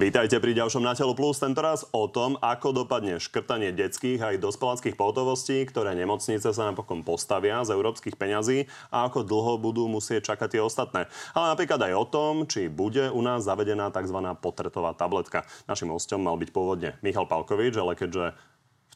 Vítajte pri ďalšom Na telo plus, tentoraz o tom, ako dopadne škrtanie detských aj dospeláckých pohotovostí, ktoré nemocnice sa napokon postavia z európskych peňazí a ako dlho budú musieť čakať tie ostatné. Ale napríklad aj o tom, či bude u nás zavedená tzv. potretová tabletka. Našim hostom mal byť pôvodne Michal Palkovič, ale keďže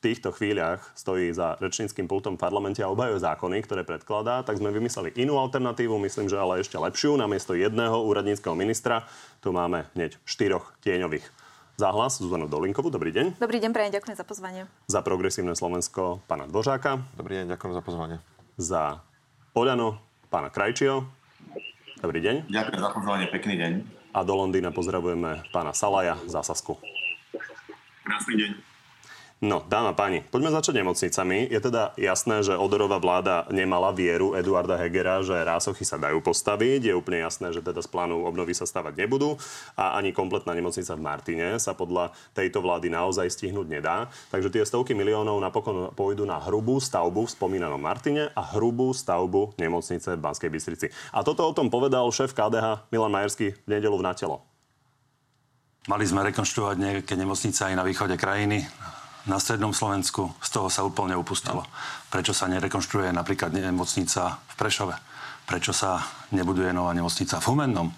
týchto chvíľach stojí za rečníckým pultom v parlamente a obhajuje zákony, ktoré predkladá, tak sme vymysleli inú alternatívu, myslím, že ale ešte lepšiu. Namiesto jedného úradníckého ministra tu máme hneď štyroch tieňových. Záhlas Zuzanu Dolinkovú, dobrý deň. Dobrý deň, prajem, ďakujem za pozvanie. Za progresívne Slovensko pána Dvořáka. Dobrý deň, ďakujem za pozvanie. Za Oľano pána Krajčio. Dobrý deň. Ďakujem za pozvanie, pekný deň. A do Londýna pozdravujeme pána Salaja za Sasku. Krásny deň. No, dáma páni, poďme začať nemocnicami. Je teda jasné, že Odorová vláda nemala vieru Eduarda Hegera, že rásochy sa dajú postaviť. Je úplne jasné, že teda z plánu obnovy sa stavať nebudú a ani kompletná nemocnica v Martine sa podľa tejto vlády naozaj stihnúť nedá. Takže tie stovky miliónov napokon pôjdu na hrubú stavbu v spomínanom Martine a hrubú stavbu nemocnice v Banskej Bystrici. A toto o tom povedal šéf KDH Milan Majerský v nedelu v Natelo. Mali sme rekonštruovať nejaké nemocnice aj na východe krajiny na strednom Slovensku, z toho sa úplne upustilo. Prečo sa nerekonštruuje napríklad nemocnica v Prešove? Prečo sa nebuduje nová nemocnica v Humennom?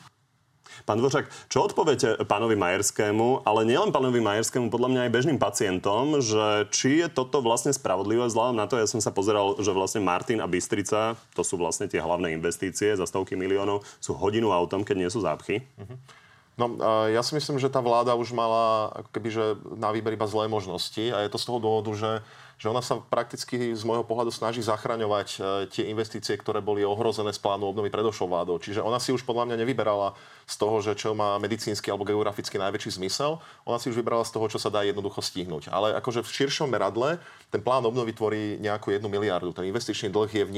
Pán Dvořák, čo odpoviete pánovi Majerskému, ale nielen pánovi Majerskému, podľa mňa aj bežným pacientom, že či je toto vlastne spravodlivé vzhľadom na to, ja som sa pozeral, že vlastne Martin a Bystrica, to sú vlastne tie hlavné investície za stovky miliónov, sú hodinu autom, keď nie sú zápchy. Uh-huh. No, ja si myslím, že tá vláda už mala keby, že na výber iba zlé možnosti a je to z toho dôvodu, že že ona sa prakticky z môjho pohľadu snaží zachraňovať e, tie investície, ktoré boli ohrozené z plánu obnovy predošlou vládou. Čiže ona si už podľa mňa nevyberala z toho, že čo má medicínsky alebo geograficky najväčší zmysel. Ona si už vybrala z toho, čo sa dá jednoducho stihnúť. Ale akože v širšom meradle ten plán obnovy tvorí nejakú jednu miliardu. Ten investičný dlh je v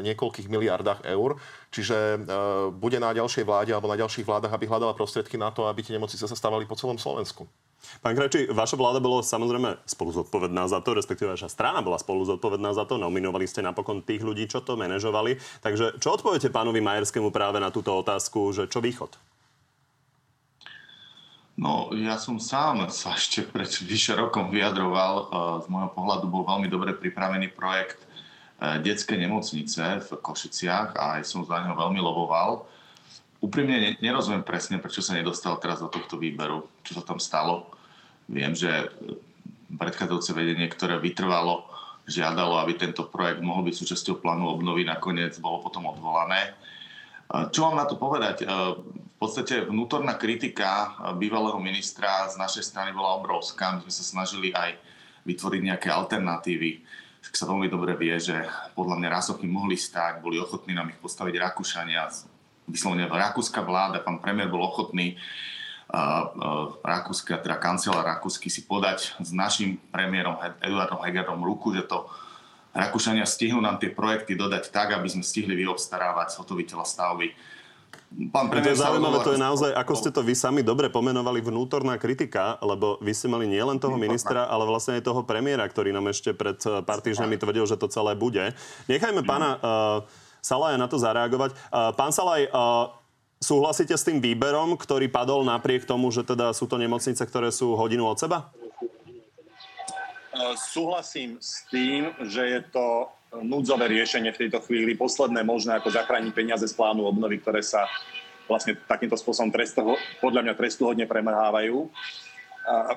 niekoľkých miliardách eur, čiže e, bude na ďalšej vláde alebo na ďalších vládach, aby hľadala prostriedky na to, aby tie nemocnice sa stavali po celom Slovensku. Pán Krajčí, vaša vláda bola samozrejme spolu zodpovedná za to, respektíve vaša strana bola spolu zodpovedná za to, nominovali ste napokon tých ľudí, čo to manažovali. Takže čo odpoviete pánovi Majerskému práve na túto otázku, že čo východ? No, ja som sám sa ešte pred vyše rokom vyjadroval. E, z môjho pohľadu bol veľmi dobre pripravený projekt e, detskej nemocnice v Košiciach a aj som za neho veľmi loboval. Úprimne nerozumiem presne, prečo sa nedostal teraz do tohto výberu, čo sa tam stalo. Viem, že predchádzajúce vedenie, ktoré vytrvalo, žiadalo, aby tento projekt mohol byť súčasťou plánu obnovy, nakoniec bolo potom odvolané. Čo mám na to povedať? V podstate vnútorná kritika bývalého ministra z našej strany bola obrovská. My sme sa snažili aj vytvoriť nejaké alternatívy. Tak sa veľmi dobre vie, že podľa mňa rásochy mohli stať, boli ochotní nám ich postaviť Rakúšania. Vyslovene rakúska vláda, pán premiér bol ochotný Rakúska, teda kancelár Rakúsky si podať s našim premiérom Eduardom Hegerom ruku, že to Rakúšania stihnú nám tie projekty dodať tak, aby sme stihli vyobstarávať zhotoviteľa stavby. Pán to je zaujímavé, to je naozaj, ako ste to vy sami dobre pomenovali, vnútorná kritika, lebo vy ste mali nielen toho ministra, ale vlastne aj toho premiéra, ktorý nám ešte pred eh, pár týždňami tvrdil, že to celé bude. Nechajme pána uh, Salaja na to zareagovať. Uh, pán Salaj, uh, Súhlasíte s tým výberom, ktorý padol napriek tomu, že teda sú to nemocnice, ktoré sú hodinu od seba? E, súhlasím s tým, že je to núdzové riešenie v tejto chvíli, posledné možné, ako zachrániť peniaze z plánu obnovy, ktoré sa vlastne takýmto spôsobom trestu, podľa mňa trestuhodne premrhávajú. A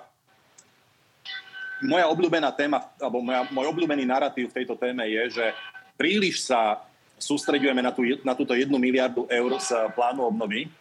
moja obľúbená téma, alebo moja, môj obľúbený narratív v tejto téme je, že príliš sa sústredujeme na, tú, na túto jednu miliardu eur z plánu obnovy,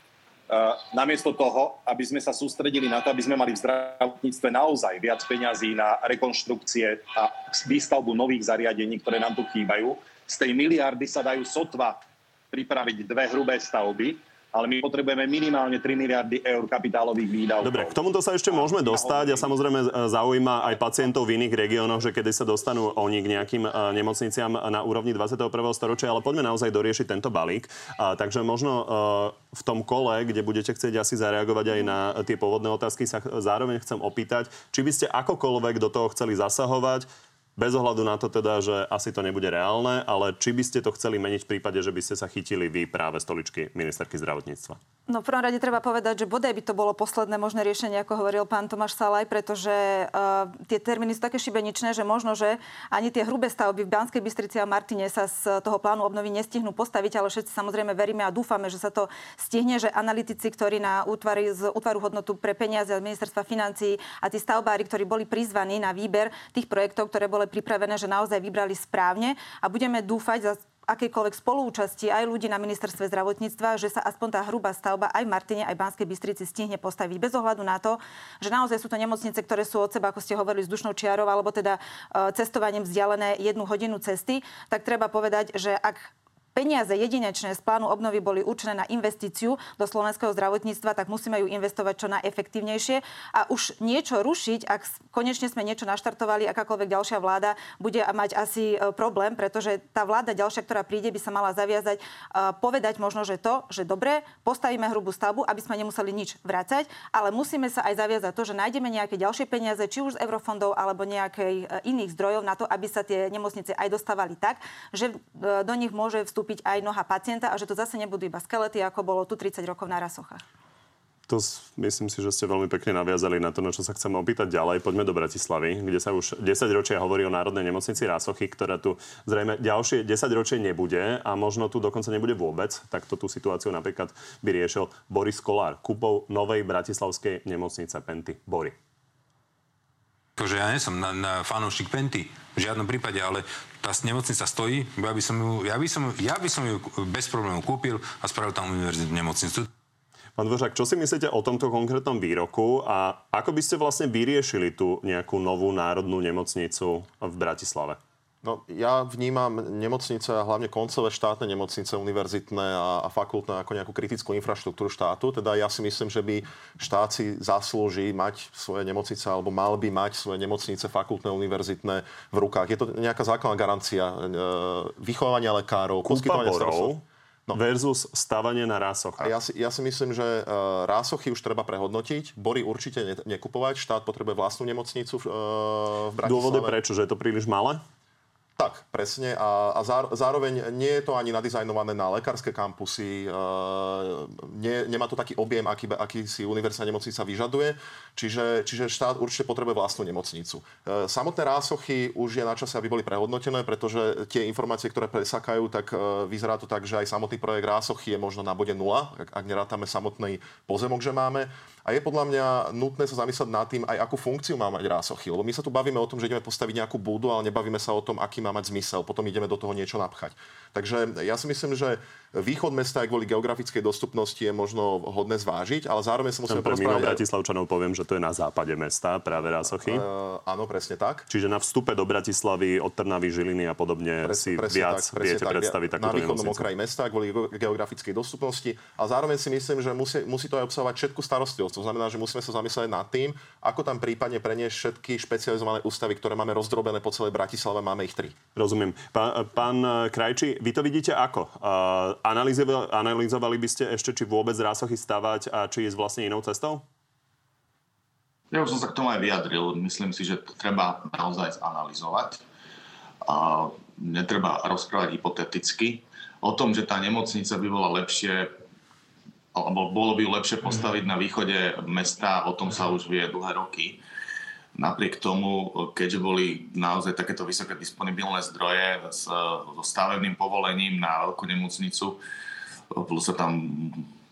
namiesto toho, aby sme sa sústredili na to, aby sme mali v zdravotníctve naozaj viac peňazí na rekonštrukcie a výstavbu nových zariadení, ktoré nám tu chýbajú. Z tej miliardy sa dajú sotva pripraviť dve hrubé stavby, ale my potrebujeme minimálne 3 miliardy eur kapitálových výdavkov. Dobre, k tomuto sa ešte môžeme dostať a samozrejme e, zaujíma aj pacientov v iných regiónoch, že kedy sa dostanú oni k nejakým e, nemocniciam na úrovni 21. storočia, ale poďme naozaj doriešiť tento balík. A, takže možno e, v tom kole, kde budete chcieť asi zareagovať aj na tie pôvodné otázky, sa zároveň chcem opýtať, či by ste akokoľvek do toho chceli zasahovať, bez ohľadu na to teda, že asi to nebude reálne, ale či by ste to chceli meniť v prípade, že by ste sa chytili vy práve stoličky ministerky zdravotníctva? No v prvom rade treba povedať, že bodaj by to bolo posledné možné riešenie, ako hovoril pán Tomáš Salaj, pretože uh, tie termíny sú také šibeničné, že možno, že ani tie hrubé stavby v Banskej Bystrici a Martine sa z toho plánu obnovy nestihnú postaviť, ale všetci samozrejme veríme a dúfame, že sa to stihne, že analytici, ktorí na útvary, z útvaru hodnotu pre peniaze ministerstva financií a tí stavbári, ktorí boli prizvaní na výber tých projektov, ktoré boli pripravené, že naozaj vybrali správne a budeme dúfať za akejkoľvek spolúčasti aj ľudí na ministerstve zdravotníctva, že sa aspoň tá hrubá stavba aj v Martine, aj v Banskej Bystrici stihne postaviť. Bez ohľadu na to, že naozaj sú to nemocnice, ktoré sú od seba, ako ste hovorili, s dušnou čiarou, alebo teda e, cestovaním vzdialené jednu hodinu cesty, tak treba povedať, že ak peniaze jedinečné z plánu obnovy boli určené na investíciu do slovenského zdravotníctva, tak musíme ju investovať čo najefektívnejšie. A už niečo rušiť, ak konečne sme niečo naštartovali, akákoľvek ďalšia vláda bude mať asi e, problém, pretože tá vláda ďalšia, ktorá príde, by sa mala zaviazať, e, povedať možno, že to, že dobre, postavíme hrubú stavbu, aby sme nemuseli nič vrácať, ale musíme sa aj zaviazať to, že nájdeme nejaké ďalšie peniaze, či už z eurofondov alebo nejakej e, iných zdrojov na to, aby sa tie nemocnice aj dostávali tak, že do nich môže vstúpiť vstúpiť aj noha pacienta a že to zase nebudú iba skelety, ako bolo tu 30 rokov na rasochách. To myslím si, že ste veľmi pekne naviazali na to, na čo sa chcem opýtať ďalej. Poďme do Bratislavy, kde sa už 10 ročia hovorí o Národnej nemocnici Rásochy, ktorá tu zrejme ďalšie 10 ročie nebude a možno tu dokonca nebude vôbec. Takto tú situáciu napríklad by riešil Boris Kolár, kúpou novej bratislavskej nemocnice Penty. Bory. Akože ja nie som na, na fanúšik Penty v žiadnom prípade, ale tá nemocnica stojí, ja by som ju, ja by som, ja by som ju bez problémov kúpil a spravil tam univerzitnú nemocnicu. Pán Dvořák, čo si myslíte o tomto konkrétnom výroku a ako by ste vlastne vyriešili tú nejakú novú národnú nemocnicu v Bratislave? No, ja vnímam nemocnice a hlavne koncové štátne nemocnice, univerzitné a, a fakultné ako nejakú kritickú infraštruktúru štátu. Teda ja si myslím, že by štát si zaslúži mať svoje nemocnice alebo mal by mať svoje nemocnice fakultné, univerzitné v rukách. Je to nejaká základná garancia e, vychovávania lekárov, poskytovania starostov. No. versus stavanie na rásoch. Ja si, ja si myslím, že uh, rásochy už treba prehodnotiť. Bory určite ne, nekupovať. Štát potrebuje vlastnú nemocnicu v, uh, v Bratislave. Dôvody prečo? Že je to príliš malé? Tak, presne. A, a zároveň nie je to ani nadizajnované na lekárske kampusy. E, nie, nemá to taký objem, aký, aký si univerzitná nemocnica vyžaduje. Čiže, čiže štát určite potrebuje vlastnú nemocnicu. E, samotné rásochy už je na čase, aby boli prehodnotené, pretože tie informácie, ktoré presakajú, tak e, vyzerá to tak, že aj samotný projekt rásochy je možno na bode nula, ak, ak nerátame samotný pozemok, že máme. A je podľa mňa nutné sa zamyslieť nad tým, aj akú funkciu má mať rásochy. Lebo my sa tu bavíme o tom, že ideme postaviť nejakú budu, ale nebavíme sa o tom, aký má mať zmysel. Potom ideme do toho niečo napchať. Takže ja si myslím, že východ mesta aj kvôli geografickej dostupnosti je možno hodné zvážiť, ale zároveň sa musíme porozprávať... Bratislavčanov poviem, že to je na západe mesta, práve Rásochy. Uh, áno, presne tak. Čiže na vstupe do Bratislavy, od Trnavy, Žiliny a podobne Pres, si viac tak, viete tak, predstaviť takúto Na východnom okraji mesta kvôli geografickej dostupnosti. A zároveň si myslím, že musí, musí to aj obsahovať všetku starostlivosť. To znamená, že musíme sa zamyslieť nad tým, ako tam prípadne preniesť všetky špecializované ústavy, ktoré máme rozdrobené po celej Bratislave, máme ich tri. Rozumiem. Pán, pán Krajči, vy to vidíte ako? Uh, analyzovali, analyzovali by ste ešte, či vôbec rásochy stavať a či ísť vlastne inou cestou? Ja už som sa k tomu aj vyjadril. Myslím si, že to treba naozaj zanalizovať. A netreba rozprávať hypoteticky. O tom, že tá nemocnica by bola lepšie alebo bolo by ju lepšie postaviť na východe mesta, o tom sa už vie dlhé roky. Napriek tomu, keďže boli naozaj takéto vysoké disponibilné zdroje s, so stavebným povolením na veľkú nemocnicu, plus sa tam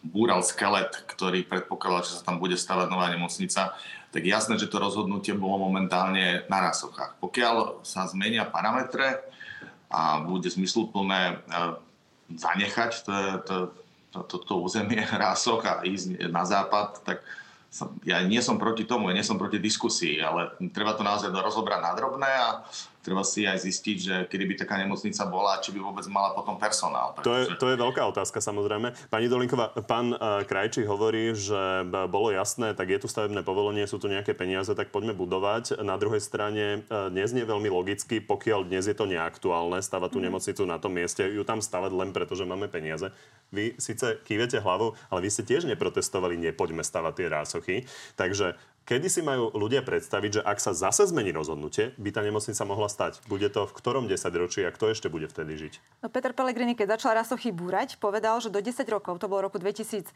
búral skelet, ktorý predpokladal, že sa tam bude stavať nová nemocnica, tak jasné, že to rozhodnutie bolo momentálne na rasochách. Pokiaľ sa zmenia parametre a bude zmysluplné e, zanechať to, to, to, to, územie rások a ísť na západ, tak ja nie som proti tomu, ja nie som proti diskusii, ale treba to naozaj rozobrať na drobné a treba si aj zistiť, že kedy by taká nemocnica bola, či by vôbec mala potom personál. Pretože... To, je, to je veľká otázka samozrejme. Pani Dolinková, pán uh, Krajčí hovorí, že bolo jasné, tak je tu stavebné povolenie, sú tu nejaké peniaze, tak poďme budovať. Na druhej strane uh, dnes nie je veľmi logicky, pokiaľ dnes je to neaktuálne, stavať tú mm. nemocnicu na tom mieste, ju tam stavať len preto, že máme peniaze. Vy síce kývete hlavu, ale vy ste tiež neprotestovali, nepoďme stavať tie rásochy. Takže Kedy si majú ľudia predstaviť, že ak sa zase zmení rozhodnutie, by tá nemocnica mohla stať? Bude to v ktorom desaťročí a kto ešte bude vtedy žiť? No, Peter Pellegrini, keď začal Rasochy búrať, povedal, že do 10 rokov, to bolo roku 2019,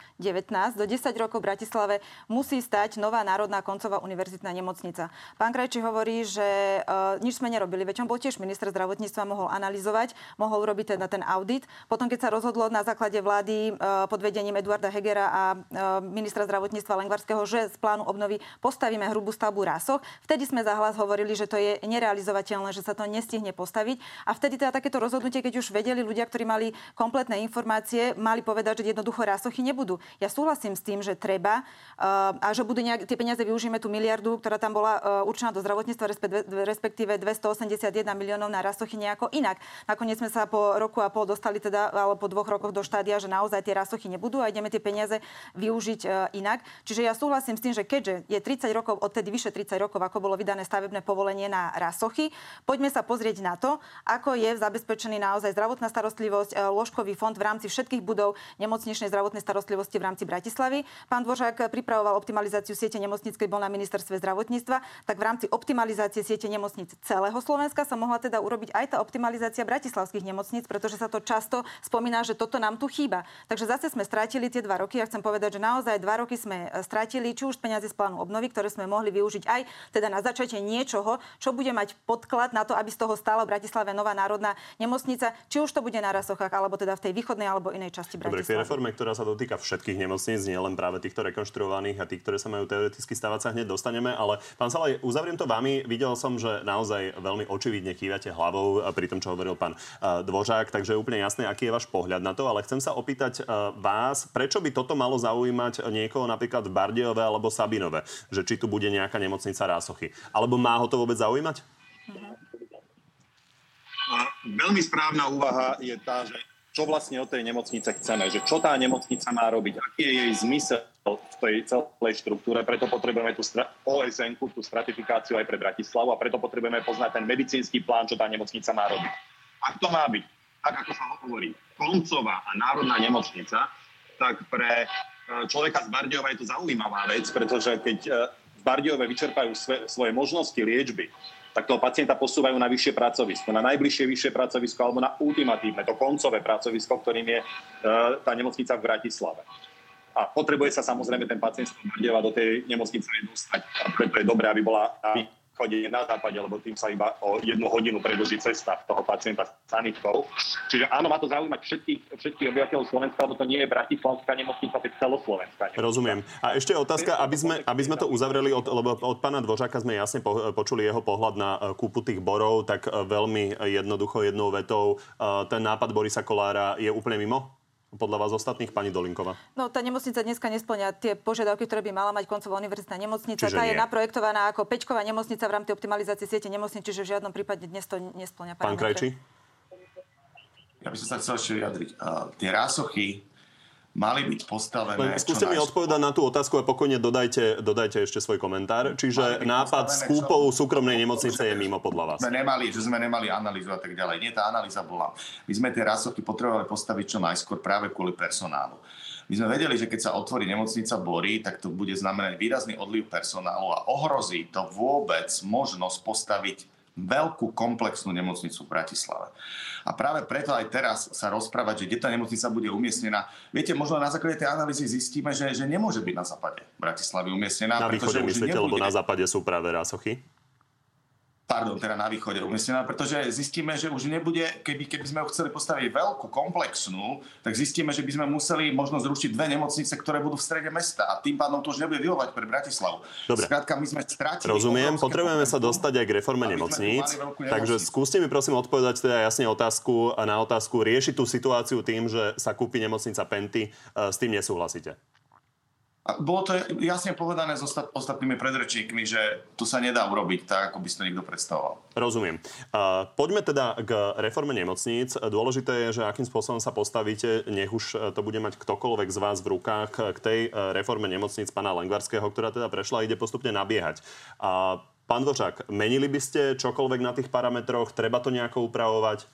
do 10 rokov v Bratislave musí stať nová národná koncová univerzitná nemocnica. Pán Krajči hovorí, že uh, nič sme nerobili, veď on bol tiež minister zdravotníctva, mohol analyzovať, mohol urobiť teda ten audit. Potom, keď sa rozhodlo na základe vlády uh, pod vedením Eduarda Hegera a uh, ministra zdravotníctva Lengvarského, že z plánu obnovy postavíme hrubú stavbu rásoch. Vtedy sme zahlas hovorili, že to je nerealizovateľné, že sa to nestihne postaviť. A vtedy teda takéto rozhodnutie, keď už vedeli ľudia, ktorí mali kompletné informácie, mali povedať, že jednoducho rásochy nebudú. Ja súhlasím s tým, že treba uh, a že budú nejak, tie peniaze využijeme tú miliardu, ktorá tam bola uh, určená do zdravotníctva, respektíve 281 miliónov na rasochy nejako inak. Nakoniec sme sa po roku a pol dostali teda, alebo po dvoch rokoch do štádia, že naozaj tie rasochy nebudú a ideme tie peniaze využiť uh, inak. Čiže ja súhlasím s tým, že keďže je 30 rokov, odtedy vyše 30 rokov, ako bolo vydané stavebné povolenie na rasochy. Poďme sa pozrieť na to, ako je zabezpečený naozaj zdravotná starostlivosť, e, lôžkový fond v rámci všetkých budov nemocničnej zdravotnej starostlivosti v rámci Bratislavy. Pán Dvořák pripravoval optimalizáciu siete nemocníc, keď bol na ministerstve zdravotníctva, tak v rámci optimalizácie siete nemocníc celého Slovenska sa mohla teda urobiť aj tá optimalizácia bratislavských nemocníc, pretože sa to často spomína, že toto nám tu chýba. Takže zase sme strátili tie dva roky. Ja chcem povedať, že naozaj dva roky sme e, strátili, či už peniaze z plánu obnovy, ktoré sme mohli využiť aj teda na začatie niečoho, čo bude mať podklad na to, aby z toho stala v Bratislave nová národná nemocnica, či už to bude na Rasochách, alebo teda v tej východnej alebo inej časti Bratislavy. Dobre, k reforme, ktorá sa dotýka všetkých nemocníc, nie len práve týchto rekonštruovaných a tých, ktoré sa majú teoreticky stavať, sa hneď dostaneme, ale pán Salaj, uzavriem to vami. Videl som, že naozaj veľmi očividne kývate hlavou pri tom, čo hovoril pán Dvořák, takže je úplne jasné, aký je váš pohľad na to, ale chcem sa opýtať vás, prečo by toto malo zaujímať niekoho napríklad v Bardejove alebo Sabinove, že či tu bude nejaká nemocnica Rásochy. Alebo má ho to vôbec zaujímať? A veľmi správna úvaha je tá, že čo vlastne od tej nemocnice chceme, že čo tá nemocnica má robiť, aký je jej zmysel v tej celej štruktúre, preto potrebujeme tú stra- OSN, tú stratifikáciu aj pre Bratislavu a preto potrebujeme poznať ten medicínsky plán, čo tá nemocnica má robiť. Ak to má byť, tak ako sa hovorí, koncová a národná nemocnica, tak pre človeka z Bardiova je to zaujímavá vec, pretože keď e, v Bardiove vyčerpajú svoje možnosti liečby, tak toho pacienta posúvajú na vyššie pracovisko, na najbližšie vyššie pracovisko alebo na ultimatívne, to koncové pracovisko, ktorým je uh, tá nemocnica v Bratislave. A potrebuje sa samozrejme ten pacient z Bardiova do tej nemocnice dostať. A preto je dobré, aby bola chodí na západe, lebo tým sa iba o jednu hodinu predlží cesta toho pacienta s sanitkou. Čiže áno, má to zaujímať všetkých, všetkých obyvateľov Slovenska, lebo to nie je bratislavská nemocnica, to je celoslovenská nemocnica. Rozumiem. A ešte otázka, aby sme, aby sme to uzavreli, od, lebo od pána Dvořáka sme jasne po, počuli jeho pohľad na e, kúpu tých borov, tak e, veľmi jednoducho jednou vetou, e, ten nápad Borisa Kolára je úplne mimo? Podľa vás ostatných, pani Dolinková? No, tá nemocnica dneska nesplňa tie požiadavky, ktoré by mala mať koncová univerzitná nemocnica. Čiže tá nie. je naprojektovaná ako peťková nemocnica v rámci optimalizácie siete nemocnic, čiže v žiadnom prípade dnes to nesplňa. Pán Krajčí? Ja by som sa chcel ešte vyjadriť. Uh, tie rásochy mali byť postavené... Len skúste mi odpovedať na tú otázku a pokojne dodajte, dodajte ešte svoj komentár. Čiže nápad s kúpou súkromnej nemocnice je mimo podľa vás. Sme nemali, že sme nemali analýzu a tak ďalej. Nie, tá analýza bola. My sme tie rasovky potrebovali postaviť čo najskôr práve kvôli personálu. My sme vedeli, že keď sa otvorí nemocnica Bory, tak to bude znamenať výrazný odliv personálu a ohrozí to vôbec možnosť postaviť veľkú komplexnú nemocnicu v Bratislave. A práve preto aj teraz sa rozprávať, že kde tá nemocnica bude umiestnená. Viete, možno na základe tej analýzy zistíme, že, že nemôže byť na západe Bratislavy umiestnená. Na východe myslíte, lebo na západe sú práve rásochy? Pardon, teda na východe umiestnená, pretože zistíme, že už nebude, keby, keby sme ho chceli postaviť veľkú, komplexnú, tak zistíme, že by sme museli možno zrušiť dve nemocnice, ktoré budú v strede mesta a tým pádom to už nebude vyhovať pre Bratislavu. Dobre. Skrátka, my sme stratili... Rozumiem, potrebujeme sa dostať aj k reforme nemocníc, takže skúste mi prosím odpovedať teda jasne otázku na otázku, riešiť tú situáciu tým, že sa kúpi nemocnica Penty, e, s tým nesúhlasíte? Bolo to jasne povedané s ostat, ostatnými predrečníkmi, že tu sa nedá urobiť tak, ako by si to niekto predstavoval. Rozumiem. Poďme teda k reforme nemocníc. Dôležité je, že akým spôsobom sa postavíte, nech už to bude mať ktokoľvek z vás v rukách k tej reforme nemocníc pána Lengvarského, ktorá teda prešla a ide postupne nabiehať. Uh, pán Dvořák, menili by ste čokoľvek na tých parametroch? Treba to nejako upravovať?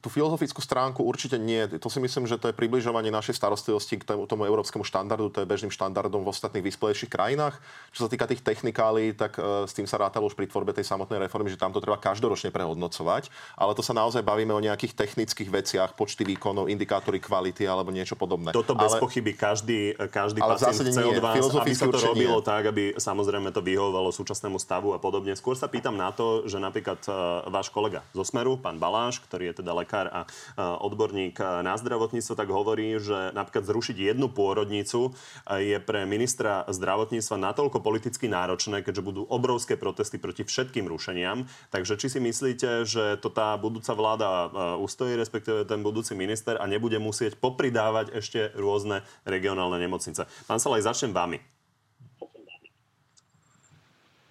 Tú filozofickú stránku určite nie. To si myslím, že to je približovanie našej starostlivosti k tomu, tomu európskemu štandardu, to je bežným štandardom v ostatných vyspelejších krajinách. Čo sa týka tých technikálí, tak uh, s tým sa rátalo už pri tvorbe tej samotnej reformy, že tam to treba každoročne prehodnocovať, ale to sa naozaj bavíme o nejakých technických veciach, počty výkonov, indikátory kvality alebo niečo podobné. Toto bez ale, pochyby každý, každý ale pacient chce od vás, aby sa to robilo nie. tak, aby samozrejme to vyhovovalo súčasnému stavu a podobne. Skôr sa pýtam na to, že napríklad uh, váš kolega zo Smeru, pán Baláš, ktorý je teda lekár a odborník na zdravotníctvo, tak hovorí, že napríklad zrušiť jednu pôrodnicu je pre ministra zdravotníctva natoľko politicky náročné, keďže budú obrovské protesty proti všetkým rušeniam. Takže či si myslíte, že to tá budúca vláda ustojí, respektíve ten budúci minister a nebude musieť popridávať ešte rôzne regionálne nemocnice? Pán Salaj, začnem vami.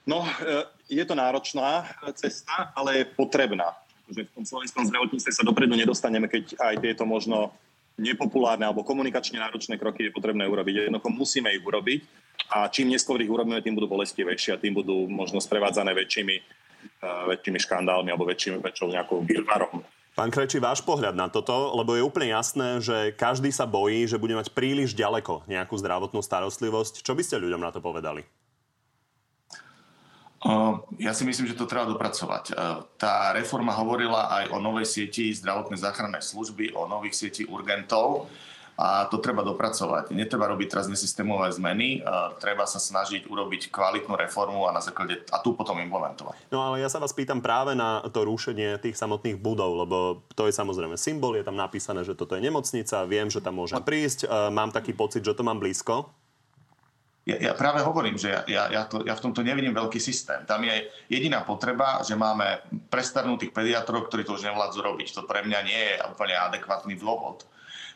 No, e, je to náročná cesta, ale je potrebná že v tom slovenskom zdravotníctve sa dopredu nedostaneme, keď aj tieto možno nepopulárne alebo komunikačne náročné kroky je potrebné urobiť. Jednoducho musíme ich urobiť a čím neskôr ich urobíme, tým budú bolestivejšie a tým budú možno sprevádzané väčšími, uh, väčšími škandálmi alebo väčším, väčšou nejakou výrvarom. Pán Kreči, váš pohľad na toto, lebo je úplne jasné, že každý sa bojí, že bude mať príliš ďaleko nejakú zdravotnú starostlivosť. Čo by ste ľuďom na to povedali? Ja si myslím, že to treba dopracovať. Tá reforma hovorila aj o novej sieti zdravotnej záchrannej služby, o nových sieti urgentov a to treba dopracovať. Netreba robiť teraz nesystémové zmeny, treba sa snažiť urobiť kvalitnú reformu a na základe a tu potom implementovať. No ale ja sa vás pýtam práve na to rušenie tých samotných budov, lebo to je samozrejme symbol, je tam napísané, že toto je nemocnica, viem, že tam môžem prísť, mám taký pocit, že to mám blízko ja, ja práve hovorím, že ja, ja, ja, to, ja v tomto nevidím veľký systém. Tam je jediná potreba, že máme prestarnutých pediatrov, ktorí to už nevládzu robiť. To pre mňa nie je úplne adekvátny dôvod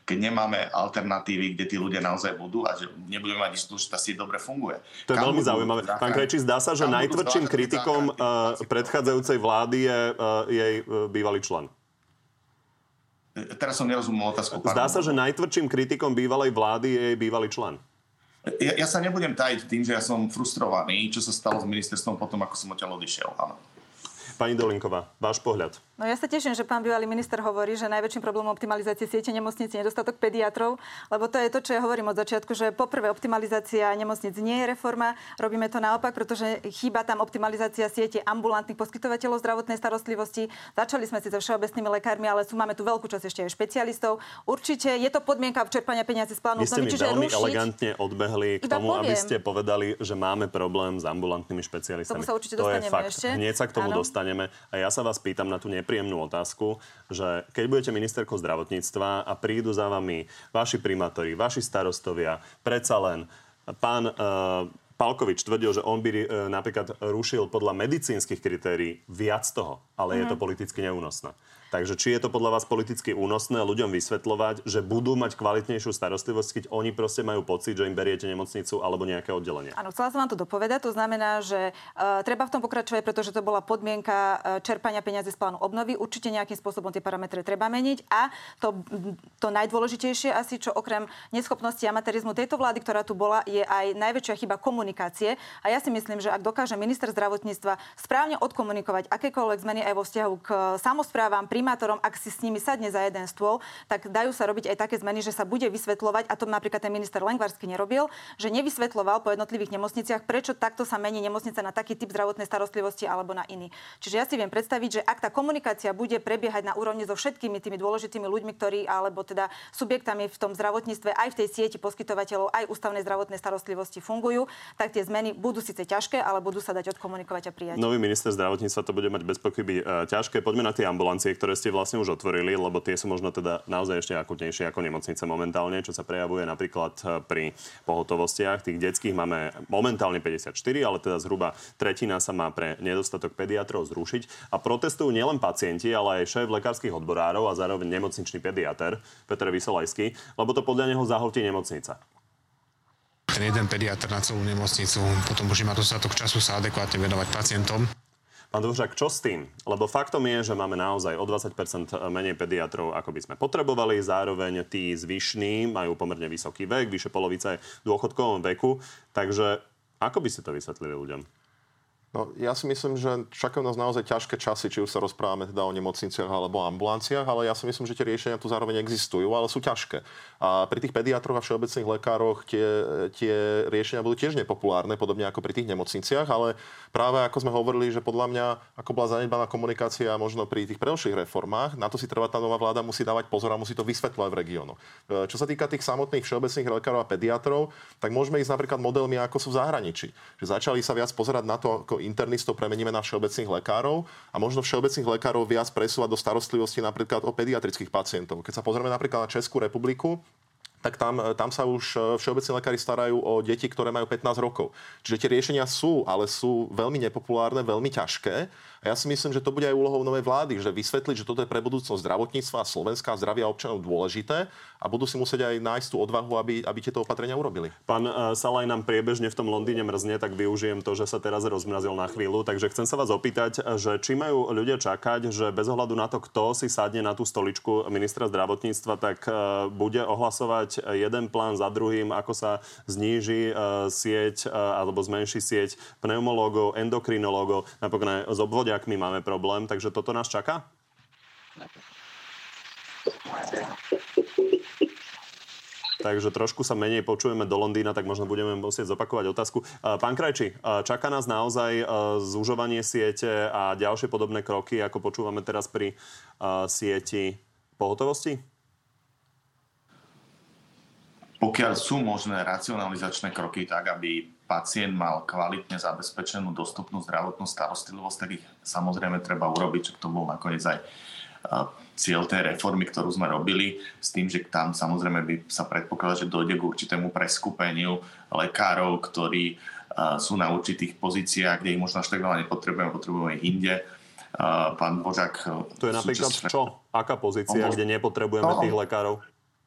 keď nemáme alternatívy, kde tí ľudia naozaj budú a že nebudeme mať istú, že tá sieť dobre funguje. To je Kam veľmi zaujímavé. Pán Krejčí, zdá sa, že najtvrdším kritikom uh, predchádzajúcej vlády je uh, jej uh, bývalý člen. Teraz som nerozumel otázku. Zdá sa, že najtvrdším kritikom bývalej vlády je jej bývalý člen. Ja, ja sa nebudem tajiť tým, že ja som frustrovaný, čo sa stalo s ministerstvom potom, ako som odtiaľ odišiel. Áno. Pani Dolinková, váš pohľad. No ja sa teším, že pán bývalý minister hovorí, že najväčším problémom optimalizácie siete nemocnic je nedostatok pediatrov, lebo to je to, čo ja hovorím od začiatku, že poprvé optimalizácia nemocnic nie je reforma, robíme to naopak, pretože chýba tam optimalizácia siete ambulantných poskytovateľov zdravotnej starostlivosti. Začali sme si so všeobecnými lekármi, ale sú, máme tu veľkú časť ešte aj špecialistov. Určite je to podmienka čerpania peniazy z plánu Vy ste mi veľmi rušiť, elegantne odbehli k tomu, poviem. aby ste povedali, že máme problém s ambulantnými špecialistami. Tomu sa určite to je fakt. ešte. Hneď sa k tomu dostaneme. A ja sa vás pýtam na tú nepríjemnú otázku, že keď budete ministerkou zdravotníctva a prídu za vami vaši primátori, vaši starostovia, predsa len pán uh, Palkovič tvrdil, že on by uh, napríklad rušil podľa medicínskych kritérií viac toho, ale mm. je to mhm. politicky neúnosné. Takže či je to podľa vás politicky únosné ľuďom vysvetľovať, že budú mať kvalitnejšiu starostlivosť, keď oni proste majú pocit, že im beriete nemocnicu alebo nejaké oddelenie? Áno, chcela som vám to dopovedať. To znamená, že uh, treba v tom pokračovať, pretože to bola podmienka uh, čerpania peniazy z plánu obnovy. Určite nejakým spôsobom tie parametre treba meniť. A to, to najdôležitejšie asi, čo okrem neschopnosti amatérizmu tejto vlády, ktorá tu bola, je aj najväčšia chyba komunikácie. A ja si myslím, že ak dokáže minister zdravotníctva správne odkomunikovať akékoľvek zmeny aj vo vzťahu k samozprávam, pri primátorom, ak si s nimi sadne za jeden stôl, tak dajú sa robiť aj také zmeny, že sa bude vysvetľovať, a to napríklad ten minister Lengvarsky nerobil, že nevysvetľoval po jednotlivých nemocniciach, prečo takto sa mení nemocnica na taký typ zdravotnej starostlivosti alebo na iný. Čiže ja si viem predstaviť, že ak tá komunikácia bude prebiehať na úrovni so všetkými tými dôležitými ľuďmi, ktorí alebo teda subjektami v tom zdravotníctve aj v tej sieti poskytovateľov aj ústavnej zdravotnej starostlivosti fungujú, tak tie zmeny budú síce ťažké, ale budú sa dať odkomunikovať a prijať. Nový minister zdravotníctva to bude mať bez pochyby e, ťažké. Poďme na tie ambulancie, ktoré ktoré ste vlastne už otvorili, lebo tie sú možno teda naozaj ešte akutnejšie ako nemocnice momentálne, čo sa prejavuje napríklad eh, pri pohotovostiach. Tých detských máme momentálne 54, ale teda zhruba tretina sa má pre nedostatok pediatrov zrušiť. A protestujú nielen pacienti, ale aj šéf lekárskych odborárov a zároveň nemocničný pediatr Peter Vysolajský, lebo to podľa neho zahltí nemocnica ten jeden pediatr na celú nemocnicu, potom už má dostatok času sa adekvátne venovať pacientom. Pán Dvořák, čo s tým? Lebo faktom je, že máme naozaj o 20% menej pediatrov, ako by sme potrebovali. Zároveň tí zvyšní majú pomerne vysoký vek, vyše polovica je v dôchodkovom veku. Takže ako by ste to vysvetlili ľuďom? No, ja si myslím, že čakajú nás naozaj ťažké časy, či už sa rozprávame teda o nemocniciach alebo ambulanciách, ale ja si myslím, že tie riešenia tu zároveň existujú, ale sú ťažké. A pri tých pediatroch a všeobecných lekároch tie, tie riešenia budú tiež nepopulárne, podobne ako pri tých nemocniciach, ale práve ako sme hovorili, že podľa mňa, ako bola zanedbaná komunikácia možno pri tých predošlých reformách, na to si treba tá nová vláda musí dávať pozor a musí to vysvetľovať v regiónoch. Čo sa týka tých samotných všeobecných lekárov a pediatrov, tak môžeme ísť napríklad modelmi, ako sú v zahraničí. Že začali sa viac pozerať na to, ako internistov premeníme na všeobecných lekárov a možno všeobecných lekárov viac presúvať do starostlivosti napríklad o pediatrických pacientov. Keď sa pozrieme napríklad na Českú republiku, tak tam, tam sa už e, všeobecní lekári starajú o deti, ktoré majú 15 rokov. Čiže tie riešenia sú, ale sú veľmi nepopulárne, veľmi ťažké a ja si myslím, že to bude aj úlohou novej vlády, že vysvetliť, že toto je pre budúcnosť zdravotníctva a Slovenska zdravia občanov dôležité a budú si musieť aj nájsť tú odvahu, aby, aby tieto opatrenia urobili. Pán uh, Salaj nám priebežne v tom Londýne mrzne, tak využijem to, že sa teraz rozmrazil na chvíľu. Takže chcem sa vás opýtať, že či majú ľudia čakať, že bez ohľadu na to, kto si sadne na tú stoličku ministra zdravotníctva, tak bude ohlasovať jeden plán za druhým, ako sa zníži uh, sieť alebo zmenší sieť pneumológov, endokrinológov, napokon aj z obvodia my máme problém, takže toto nás čaká? Takže trošku sa menej počujeme do Londýna, tak možno budeme musieť zopakovať otázku. Pán Krajči, čaká nás naozaj zúžovanie siete a ďalšie podobné kroky, ako počúvame teraz pri sieti pohotovosti? Pokiaľ sú možné racionalizačné kroky tak, aby pacient mal kvalitne zabezpečenú dostupnú zdravotnú starostlivosť, tak ich samozrejme treba urobiť, čo to bol nakoniec aj cieľ tej reformy, ktorú sme robili, s tým, že tam samozrejme by sa predpokladá, že dojde k určitému preskupeniu lekárov, ktorí sú na určitých pozíciách, kde ich možno až tak veľa nepotrebujeme, potrebujeme inde. Pán Božak... To je napríklad čo? Aká pozícia, kde nepotrebujeme no, tých lekárov?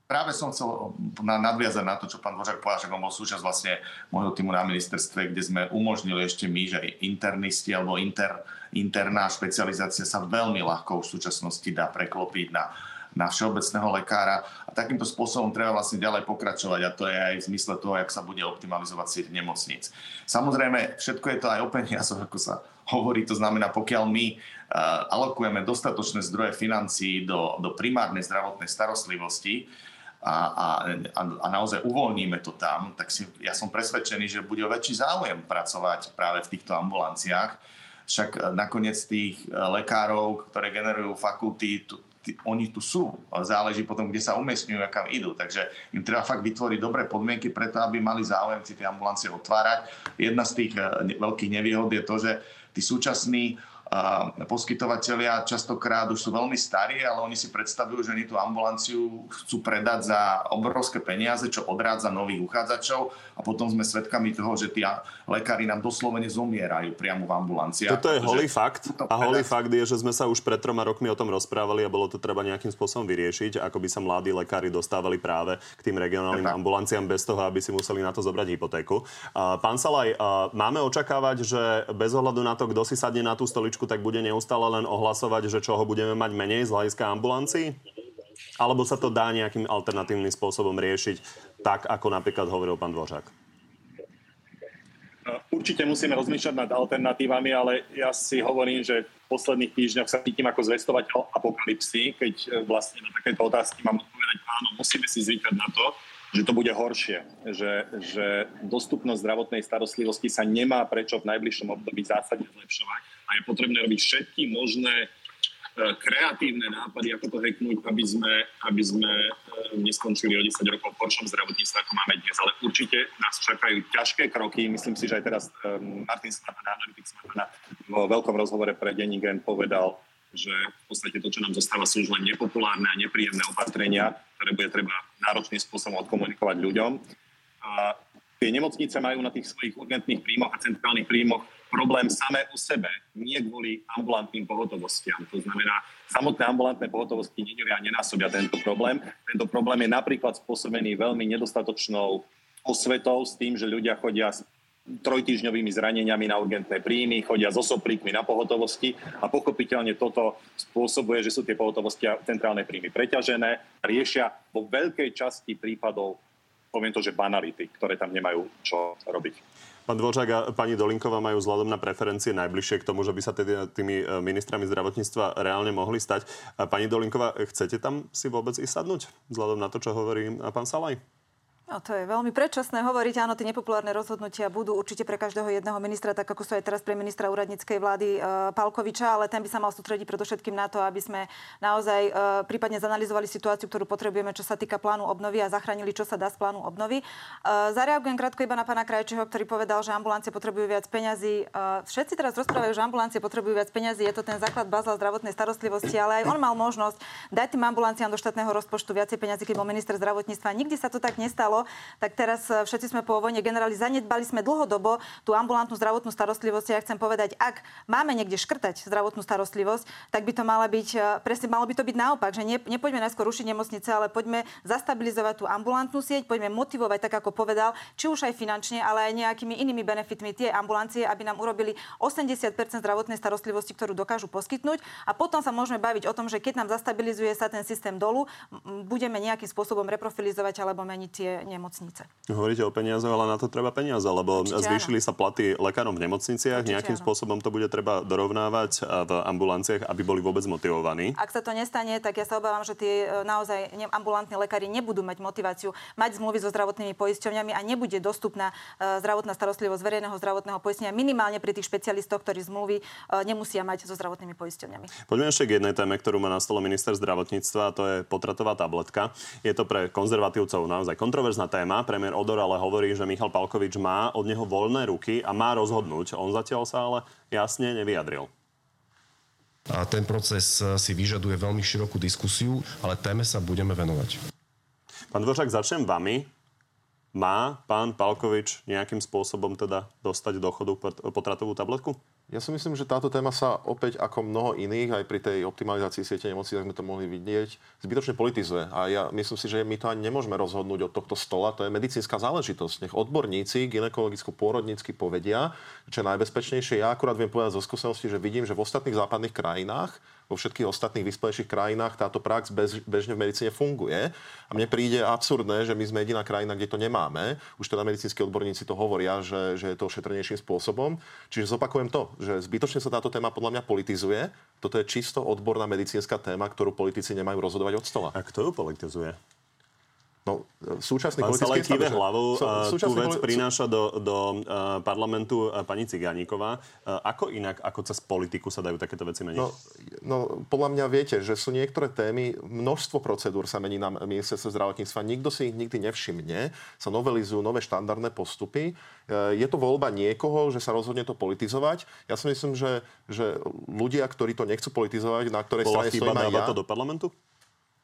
Práve som chcel nadviazať na to, čo pán Dvořák povedal, že on bol súčasť vlastne môjho týmu na ministerstve, kde sme umožnili ešte my, že internisti alebo inter, interná špecializácia sa veľmi ľahko v súčasnosti dá preklopiť na, na všeobecného lekára a takýmto spôsobom treba vlastne ďalej pokračovať a to je aj v zmysle toho, jak sa bude optimalizovať sieť nemocníc. Samozrejme, všetko je to aj o peniazoch, ako sa hovorí, to znamená, pokiaľ my uh, alokujeme dostatočné zdroje financií do, do primárnej zdravotnej starostlivosti, a, a, a naozaj uvoľníme to tam, tak si, ja som presvedčený, že bude väčší záujem pracovať práve v týchto ambulanciách. Však e, nakoniec tých e, lekárov, ktoré generujú fakulty, tu, tí, oni tu sú. Záleží potom, kde sa umiestňujú a kam idú. Takže im treba fakt vytvoriť dobré podmienky preto, aby mali záujem si tie ambulancie otvárať. Jedna z tých e, veľkých nevýhod je to, že tí súčasní poskytovateľia častokrát už sú veľmi starí, ale oni si predstavujú, že oni tú ambulanciu chcú predať za obrovské peniaze, čo odrádza nových uchádzačov a potom sme svedkami toho, že tí lekári nám doslovene zomierajú priamo v ambulancii. Toto je holý fakt a holý fakt je, že sme sa už pred troma rokmi o tom rozprávali a bolo to treba nejakým spôsobom vyriešiť, ako by sa mladí lekári dostávali práve k tým regionálnym ambulanciám bez toho, aby si museli na to zobrať hypotéku. Pán Salaj, máme očakávať, že bez ohľadu na to, kto si sadne na tú stoličku, tak bude neustále len ohlasovať, že čoho budeme mať menej z hľadiska ambulancií? Alebo sa to dá nejakým alternatívnym spôsobom riešiť, tak ako napríklad hovoril pán Dvořák? No, určite musíme rozmýšľať nad alternatívami, ale ja si hovorím, že v posledných týždňoch sa cítim ako zvestovateľ apokalipsy, keď e, vlastne na takéto otázky mám odpovedať áno, musíme si zvykať na to, že to bude horšie, že, že dostupnosť zdravotnej starostlivosti sa nemá prečo v najbližšom období zásadne zlepšovať a je potrebné robiť všetky možné e, kreatívne nápady, ako to heknúť, aby sme, aby sme e, neskončili o 10 rokov v horšom zdravotníctve, ako máme dnes. Ale určite nás čakajú ťažké kroky. Myslím si, že aj teraz e, Martin Smatana, analytik Smatana, vo veľkom rozhovore pre Denní povedal, že v podstate to, čo nám zostáva, sú už len nepopulárne a nepríjemné opatrenia, ktoré bude treba náročným spôsobom odkomunikovať ľuďom. A tie nemocnice majú na tých svojich urgentných príjmoch a centrálnych príjmoch problém samé u sebe, nie kvôli ambulantným pohotovostiam. To znamená, samotné ambulantné pohotovosti nedelia a nenásobia tento problém. Tento problém je napríklad spôsobený veľmi nedostatočnou osvetou s tým, že ľudia chodia s trojtyžňovými zraneniami na urgentné príjmy, chodia so soplíkmi na pohotovosti a pochopiteľne toto spôsobuje, že sú tie pohotovosti a centrálne príjmy preťažené, riešia vo veľkej časti prípadov poviem to, že banality, ktoré tam nemajú čo robiť. Pán Dvořák a pani Dolinková majú vzhľadom na preferencie najbližšie k tomu, že by sa teda tými e, ministrami zdravotníctva reálne mohli stať. Pani Dolinková, chcete tam si vôbec ísť sadnúť? Vzhľadom na to, čo hovorí pán Salaj? No to je veľmi predčasné hovoriť. Áno, tie nepopulárne rozhodnutia budú určite pre každého jedného ministra, tak ako sú aj teraz pre ministra úradníckej vlády e, Palkoviča, ale ten by sa mal sústrediť predovšetkým na to, aby sme naozaj e, prípadne zanalizovali situáciu, ktorú potrebujeme, čo sa týka plánu obnovy a zachránili, čo sa dá z plánu obnovy. E, zareagujem krátko iba na pána Krajčího, ktorý povedal, že ambulancie potrebujú viac peňazí. E, všetci teraz rozprávajú, že ambulancie potrebujú viac peňazí. Je to ten základ baza zdravotnej starostlivosti, ale aj on mal možnosť dať tým ambulanciám do štátneho rozpočtu viacej peňazí, keď bol minister zdravotníctva. Nikdy sa to tak nestalo stalo, tak teraz e, všetci sme po vojne generali, zanedbali sme dlhodobo tú ambulantnú zdravotnú starostlivosť. Ja chcem povedať, ak máme niekde škrtať zdravotnú starostlivosť, tak by to mala byť, e, presne malo by to byť naopak, že ne, nepoďme najskôr rušiť nemocnice, ale poďme zastabilizovať tú ambulantnú sieť, poďme motivovať, tak ako povedal, či už aj finančne, ale aj nejakými inými benefitmi tie ambulancie, aby nám urobili 80% zdravotnej starostlivosti, ktorú dokážu poskytnúť. A potom sa môžeme baviť o tom, že keď nám zastabilizuje sa ten systém dolu, budeme nejakým spôsobom reprofilizovať alebo meniť tie nemocnice. Hovoríte o peniazoch, ale na to treba peniaze, lebo Určite zvýšili áno. sa platy lekárom v nemocniciach, Určite nejakým áno. spôsobom to bude treba dorovnávať v ambulanciách, aby boli vôbec motivovaní. Ak sa to nestane, tak ja sa obávam, že tie e, naozaj ambulantní lekári nebudú mať motiváciu mať zmluvy so zdravotnými poisťovňami a nebude dostupná e, zdravotná starostlivosť verejného zdravotného poistenia minimálne pri tých špecialistoch, ktorí zmluvy e, nemusia mať so zdravotnými poisťovňami. Poďme ešte k jednej téme, ktorú má na stole minister zdravotníctva, a to je potratová tabletka. Je to pre konzervatívcov naozaj kontroverzné kontroverzná téma. Premiér Odor ale hovorí, že Michal Palkovič má od neho voľné ruky a má rozhodnúť. On zatiaľ sa ale jasne nevyjadril. A ten proces si vyžaduje veľmi širokú diskusiu, ale téme sa budeme venovať. Pán Dvořák, začnem vami. Má pán Palkovič nejakým spôsobom teda dostať do chodu potratovú tabletku? Ja si myslím, že táto téma sa opäť ako mnoho iných, aj pri tej optimalizácii siete nemocí, tak sme to mohli vidieť, zbytočne politizuje. A ja myslím si, že my to ani nemôžeme rozhodnúť od tohto stola. To je medicínska záležitosť. Nech odborníci ginekologicko-pôrodnícky povedia, čo je najbezpečnejšie. Ja akurát viem povedať zo skúsenosti, že vidím, že v ostatných západných krajinách vo všetkých ostatných vyspelejších krajinách táto prax bež, bežne v medicíne funguje. A mne príde absurdné, že my sme jediná krajina, kde to nemáme. Už teda medicínsky odborníci to hovoria, že, že je to šetrnejším spôsobom. Čiže zopakujem to, že zbytočne sa táto téma podľa mňa politizuje. Toto je čisto odborná medicínska téma, ktorú politici nemajú rozhodovať od stola. A kto ju politizuje? No, súčasný Pán politický stav, hlavou, sú, tú vec poli- prináša do, do uh, parlamentu uh, pani Cigániková. Uh, ako inak, ako cez politiku sa dajú takéto veci meniť? No, no, podľa mňa viete, že sú niektoré témy, množstvo procedúr sa mení na ministerstve zdravotníctva, nikto si ich nikdy nevšimne, sa novelizujú nové štandardné postupy. Je to voľba niekoho, že sa rozhodne to politizovať. Ja si myslím, že, že ľudia, ktorí to nechcú politizovať, na ktorej Bola strane stojím aj ja... to do parlamentu?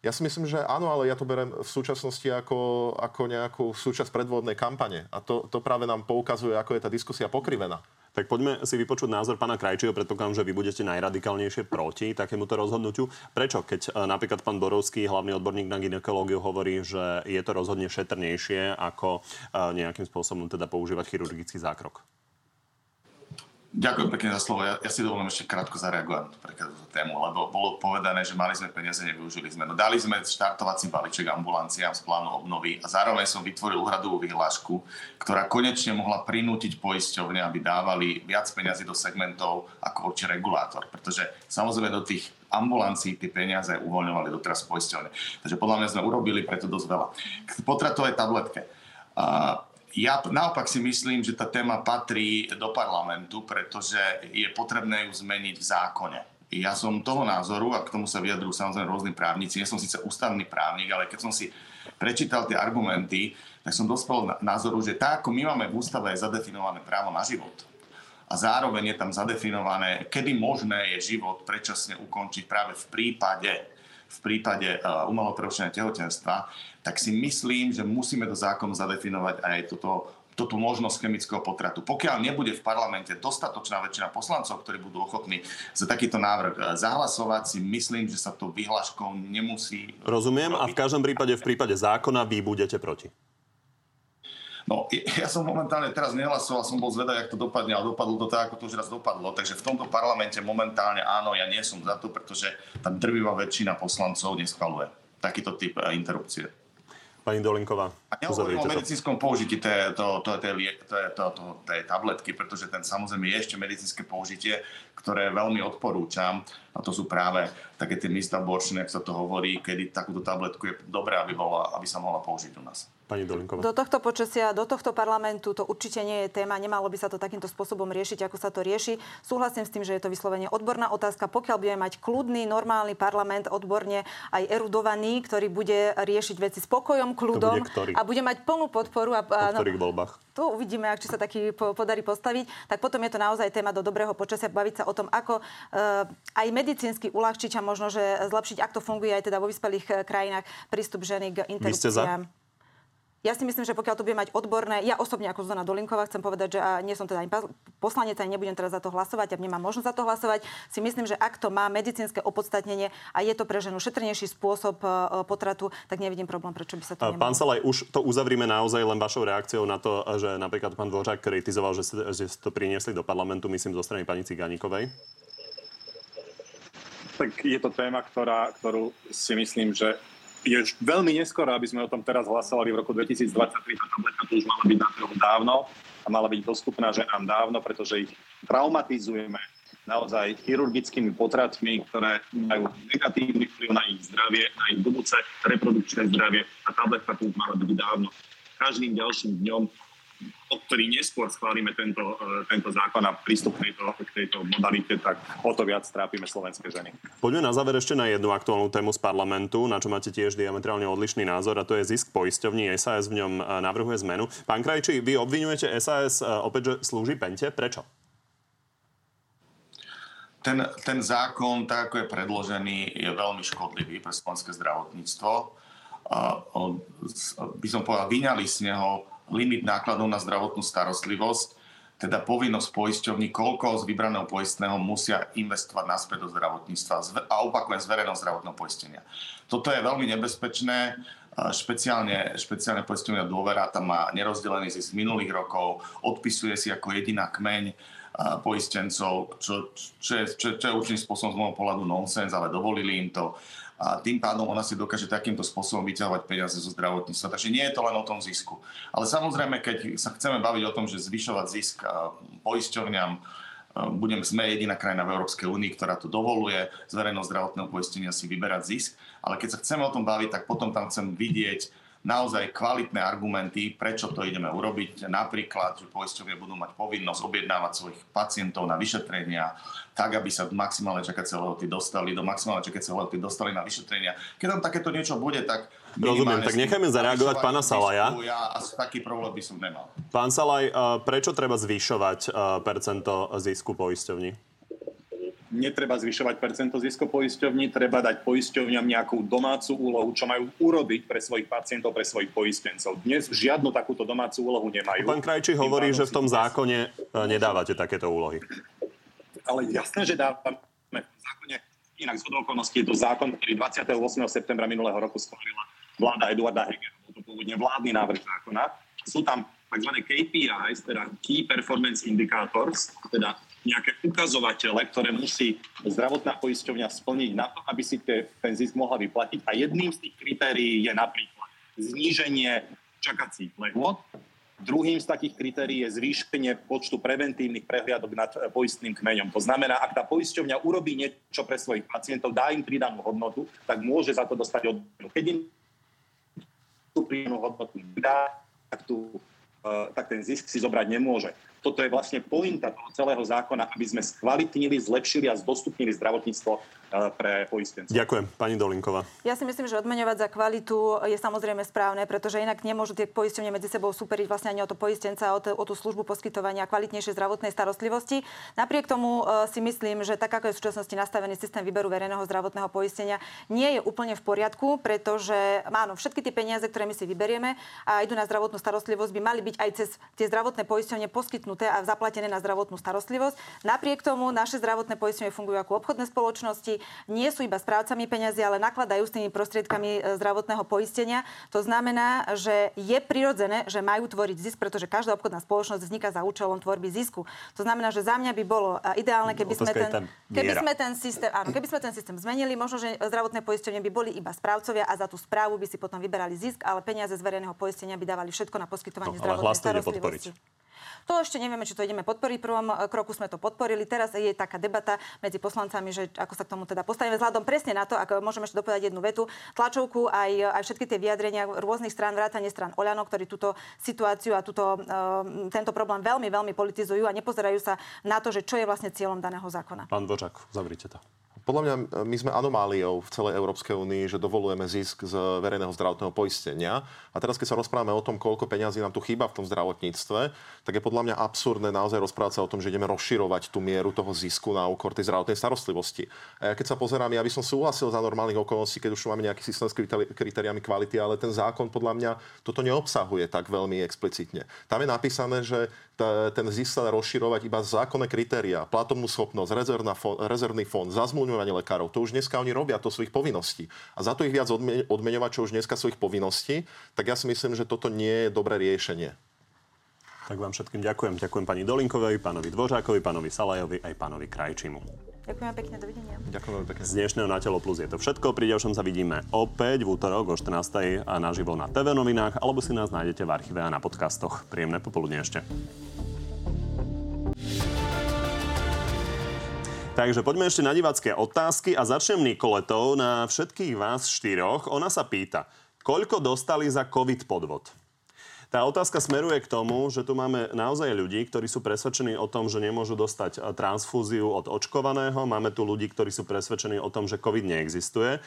Ja si myslím, že áno, ale ja to berem v súčasnosti ako, ako nejakú súčasť predvodnej kampane. A to, to práve nám poukazuje, ako je tá diskusia pokrivená. Tak poďme si vypočuť názor pána Krajčího. Predpokladám, že vy budete najradikálnejšie proti takémuto rozhodnutiu. Prečo? Keď e, napríklad pán Borovský, hlavný odborník na ginekológiu, hovorí, že je to rozhodne šetrnejšie, ako e, nejakým spôsobom teda používať chirurgický zákrok. Ďakujem pekne za slovo. Ja, ja si dovolím ešte krátko zareagovať na túto tému, lebo bolo povedané, že mali sme peniaze, nevyužili sme. No dali sme štartovací balíček ambulanciám z plánu obnovy a zároveň som vytvoril úhradovú vyhlášku, ktorá konečne mohla prinútiť poisťovne, aby dávali viac peniazy do segmentov ako určite regulátor. Pretože samozrejme do tých ambulancií tie peniaze uvoľňovali doteraz poisťovne. Takže podľa mňa sme urobili preto dosť veľa. K potratovej tabletke. Uh, ja naopak si myslím, že tá téma patrí do parlamentu, pretože je potrebné ju zmeniť v zákone. Ja som toho názoru, a k tomu sa vyjadrujú samozrejme rôzni právnici, ja som síce ústavný právnik, ale keď som si prečítal tie argumenty, tak som dospel názoru, že tak ako my máme v ústave zadefinované právo na život, a zároveň je tam zadefinované, kedy možné je život predčasne ukončiť práve v prípade, v prípade uh, umelo prerušenia tehotenstva, tak si myslím, že musíme do zákonu zadefinovať aj toto, toto možnosť chemického potratu. Pokiaľ nebude v parlamente dostatočná väčšina poslancov, ktorí budú ochotní za takýto návrh eh, zahlasovať, si myslím, že sa to vyhláškou nemusí... Rozumiem robiť. a v každom prípade, v prípade zákona vy budete proti. No, ja som momentálne teraz nehlasoval, som bol zvedavý, jak to dopadne, ale dopadlo to tak, ako to už raz dopadlo. Takže v tomto parlamente momentálne áno, ja nie som za to, pretože tá drvivá väčšina poslancov neschvaluje takýto typ eh, interrupcie. Pani Dolinková, a nehovorím o medicínskom použití tej, to, to, to, to, to, to, tej tabletky, pretože ten samozrejme je ešte medicínske použitie, ktoré veľmi odporúčam. A to sú práve také tie místa borčné, ak sa to hovorí, kedy takúto tabletku je dobré, aby, bola, aby sa mohla použiť u nás pani Dolinková? Do tohto počasia, do tohto parlamentu to určite nie je téma. Nemalo by sa to takýmto spôsobom riešiť, ako sa to rieši. Súhlasím s tým, že je to vyslovene odborná otázka. Pokiaľ budeme mať kľudný, normálny parlament, odborne aj erudovaný, ktorý bude riešiť veci spokojom, kľudom bude a bude mať plnú podporu. A, po ktorých voľbách? Tu uvidíme, ak či sa taký podarí postaviť. Tak potom je to naozaj téma do dobrého počasia, baviť sa o tom, ako uh, aj medicínsky uľahčiť a možno, že zlepšiť, ak to funguje aj teda vo vyspelých eh, krajinách, prístup ženy k interrupciám. Ja si myslím, že pokiaľ to bude mať odborné, ja osobne ako Zuzana Dolinková chcem povedať, že a nie som teda ani poslanec, ani nebudem teraz za to hlasovať a nemám možnosť za to hlasovať, si myslím, že ak to má medicínske opodstatnenie a je to pre ženu šetrnejší spôsob e, potratu, tak nevidím problém, prečo by sa to nemalo. Pán Salaj, už to uzavrime naozaj len vašou reakciou na to, že napríklad pán Dvořák kritizoval, že, že to priniesli do parlamentu, myslím, zo strany pani Cigánikovej. Tak je to téma, ktorá, ktorú si myslím, že je veľmi neskoro, aby sme o tom teraz hlasovali v roku 2023. Tá tableta tu už mala byť na trhu dávno a mala byť dostupná ženám dávno, pretože ich traumatizujeme naozaj chirurgickými potratmi, ktoré majú negatívny vplyv na ich zdravie, na ich budúce reprodukčné zdravie. A tabletka tu už mala byť dávno. Každým ďalším dňom o ktorý neskôr schválime tento, e, tento zákon a prístup k tejto, k tejto modalite, tak o to viac trápime slovenské ženy. Poďme na záver ešte na jednu aktuálnu tému z parlamentu, na čo máte tiež diametrálne odlišný názor, a to je zisk poisťovní. SAS v ňom e, navrhuje zmenu. Pán Krajčí, vy obvinujete SAS e, opäť, že slúži pente. Prečo? Ten, ten zákon, tak ako je predložený, je veľmi škodlivý pre slovenské zdravotníctvo. By som povedal, vyňali z neho limit nákladov na zdravotnú starostlivosť, teda povinnosť poisťovní, koľko z vybraného poistného musia investovať naspäť do zdravotníctva a opakujem z verejného zdravotného poistenia. Toto je veľmi nebezpečné, špeciálne, špeciálne poistenia dôvera tam má nerozdelený z minulých rokov, odpisuje si ako jediná kmeň poistencov, čo, čo, je, čo, čo je určitým spôsobom z môjho pohľadu nonsens, ale dovolili im to a tým pádom ona si dokáže takýmto spôsobom vyťahovať peniaze zo zdravotníctva. Takže nie je to len o tom zisku. Ale samozrejme, keď sa chceme baviť o tom, že zvyšovať zisk poisťovňam, budem, sme jediná krajina v Európskej únii, ktorá to dovoluje z verejného zdravotného poistenia si vyberať zisk. Ale keď sa chceme o tom baviť, tak potom tam chcem vidieť naozaj kvalitné argumenty, prečo to ideme urobiť. Napríklad, že poisťovie budú mať povinnosť objednávať svojich pacientov na vyšetrenia, tak, aby sa do maximálnej čakacej lehoty dostali, do maximálnej čakacej lehoty dostali na vyšetrenia. Keď tam takéto niečo bude, tak Rozumiem, tak nechajme zareagovať pána Salaja. Ja taký problém by som nemal. Pán Salaj, prečo treba zvyšovať percento zisku poisťovní? Netreba zvyšovať percento zisko poisťovní, treba dať poisťovňam nejakú domácu úlohu, čo majú urobiť pre svojich pacientov, pre svojich poistencov. Dnes žiadnu takúto domácu úlohu nemajú. Pán Krajčí hovorí, že v tom zákone e, nedávate takéto úlohy. Ale jasné, že dávame v zákone. Inak z okolností je to zákon, ktorý 28. septembra minulého roku schválila vláda Eduarda Hegera. Bol to pôvodne vládny návrh zákona. Sú tam tzv. KPIs, teda Key Performance Indicators, teda nejaké ukazovatele, ktoré musí zdravotná poisťovňa splniť na to, aby si te, ten zisk mohla vyplatiť. A jedným z tých kritérií je napríklad zníženie čakacích lehôd. Druhým z takých kritérií je zvýšenie počtu preventívnych prehliadok nad poistným kmeňom. To znamená, ak tá poisťovňa urobí niečo pre svojich pacientov, dá im pridanú hodnotu, tak môže za to dostať odmenu. Keď im tú pridanú hodnotu dá, tak, tú, eh, tak ten zisk si zobrať nemôže toto je vlastne pointa toho celého zákona, aby sme skvalitnili, zlepšili a zdostupnili zdravotníctvo pre poistencov. Ďakujem. Pani Dolinková. Ja si myslím, že odmeňovať za kvalitu je samozrejme správne, pretože inak nemôžu tie poisťovne medzi sebou superiť vlastne ani o to poistenca, o, t- o tú službu poskytovania kvalitnejšej zdravotnej starostlivosti. Napriek tomu uh, si myslím, že tak ako je v súčasnosti nastavený systém výberu verejného zdravotného poistenia, nie je úplne v poriadku, pretože áno, všetky tie peniaze, ktoré my si vyberieme a idú na zdravotnú starostlivosť, by mali byť aj cez tie zdravotné poisťovne poskytnuté vypnuté a zaplatené na zdravotnú starostlivosť. Napriek tomu naše zdravotné poistenie fungujú ako obchodné spoločnosti, nie sú iba správcami peniazy, ale nakladajú s tými prostriedkami e, zdravotného poistenia. To znamená, že je prirodzené, že majú tvoriť zisk, pretože každá obchodná spoločnosť vzniká za účelom tvorby zisku. To znamená, že za mňa by bolo e, ideálne, keby sme ten, keby sme ten systém, áno, keby sme ten systém zmenili, možno, že zdravotné poistenie by boli iba správcovia a za tú správu by si potom vyberali zisk, ale peniaze z verejného poistenia by dávali všetko na poskytovanie no, zdravotnej starostlivosti. To ešte nevieme, či to ideme podporiť. V prvom eh, kroku sme to podporili. Teraz je taká debata medzi poslancami, že ako sa k tomu teda postavíme. Vzhľadom presne na to, ako môžeme ešte dopovedať jednu vetu, tlačovku aj, eh, aj všetky tie vyjadrenia rôznych strán, vrátane strán Oľano, ktorí túto situáciu a túto, uh, tento problém veľmi, veľmi politizujú a nepozerajú sa na to, že čo je vlastne cieľom daného zákona. Pán Bočak, zavrite to. Podľa mňa my sme anomáliou v celej Európskej únii, že dovolujeme zisk z verejného zdravotného poistenia. A teraz, keď sa rozprávame o tom, koľko peňazí nám tu chýba v tom zdravotníctve, tak je podľa mňa absurdné naozaj rozprávať sa o tom, že ideme rozširovať tú mieru toho zisku na úkor tej zdravotnej starostlivosti. A ja keď sa pozerám, ja by som súhlasil za normálnych okolností, keď už máme nejaký systém s kritériami kvality, ale ten zákon podľa mňa toto neobsahuje tak veľmi explicitne. Tam je napísané, že ten zisk sa rozširovať iba zákonné kritéria, platovnú schopnosť, rezervný fond, zazmluvňovanie lekárov. To už dneska oni robia, to svojich povinností. A za to ich viac odmeňovať, čo už dneska svojich povinností, tak ja si myslím, že toto nie je dobré riešenie. Tak vám všetkým ďakujem. Ďakujem pani Dolinkovej, pánovi Dvořákovi, pánovi Salajovi aj pánovi Krajčimu. Ďakujem pekne, dovidenia. Ďakujem pekne. Z dnešného Na telo plus je to všetko. Pri ďalšom sa vidíme opäť v útorok o 14. a naživo na TV novinách, alebo si nás nájdete v archíve a na podcastoch. Príjemné popoludne ešte. Takže poďme ešte na divácké otázky a začnem Nikoletou na všetkých vás štyroch. Ona sa pýta, koľko dostali za COVID podvod? Tá otázka smeruje k tomu, že tu máme naozaj ľudí, ktorí sú presvedčení o tom, že nemôžu dostať eh, transfúziu od očkovaného. Máme tu ľudí, ktorí sú presvedčení o tom, že COVID neexistuje. Eh,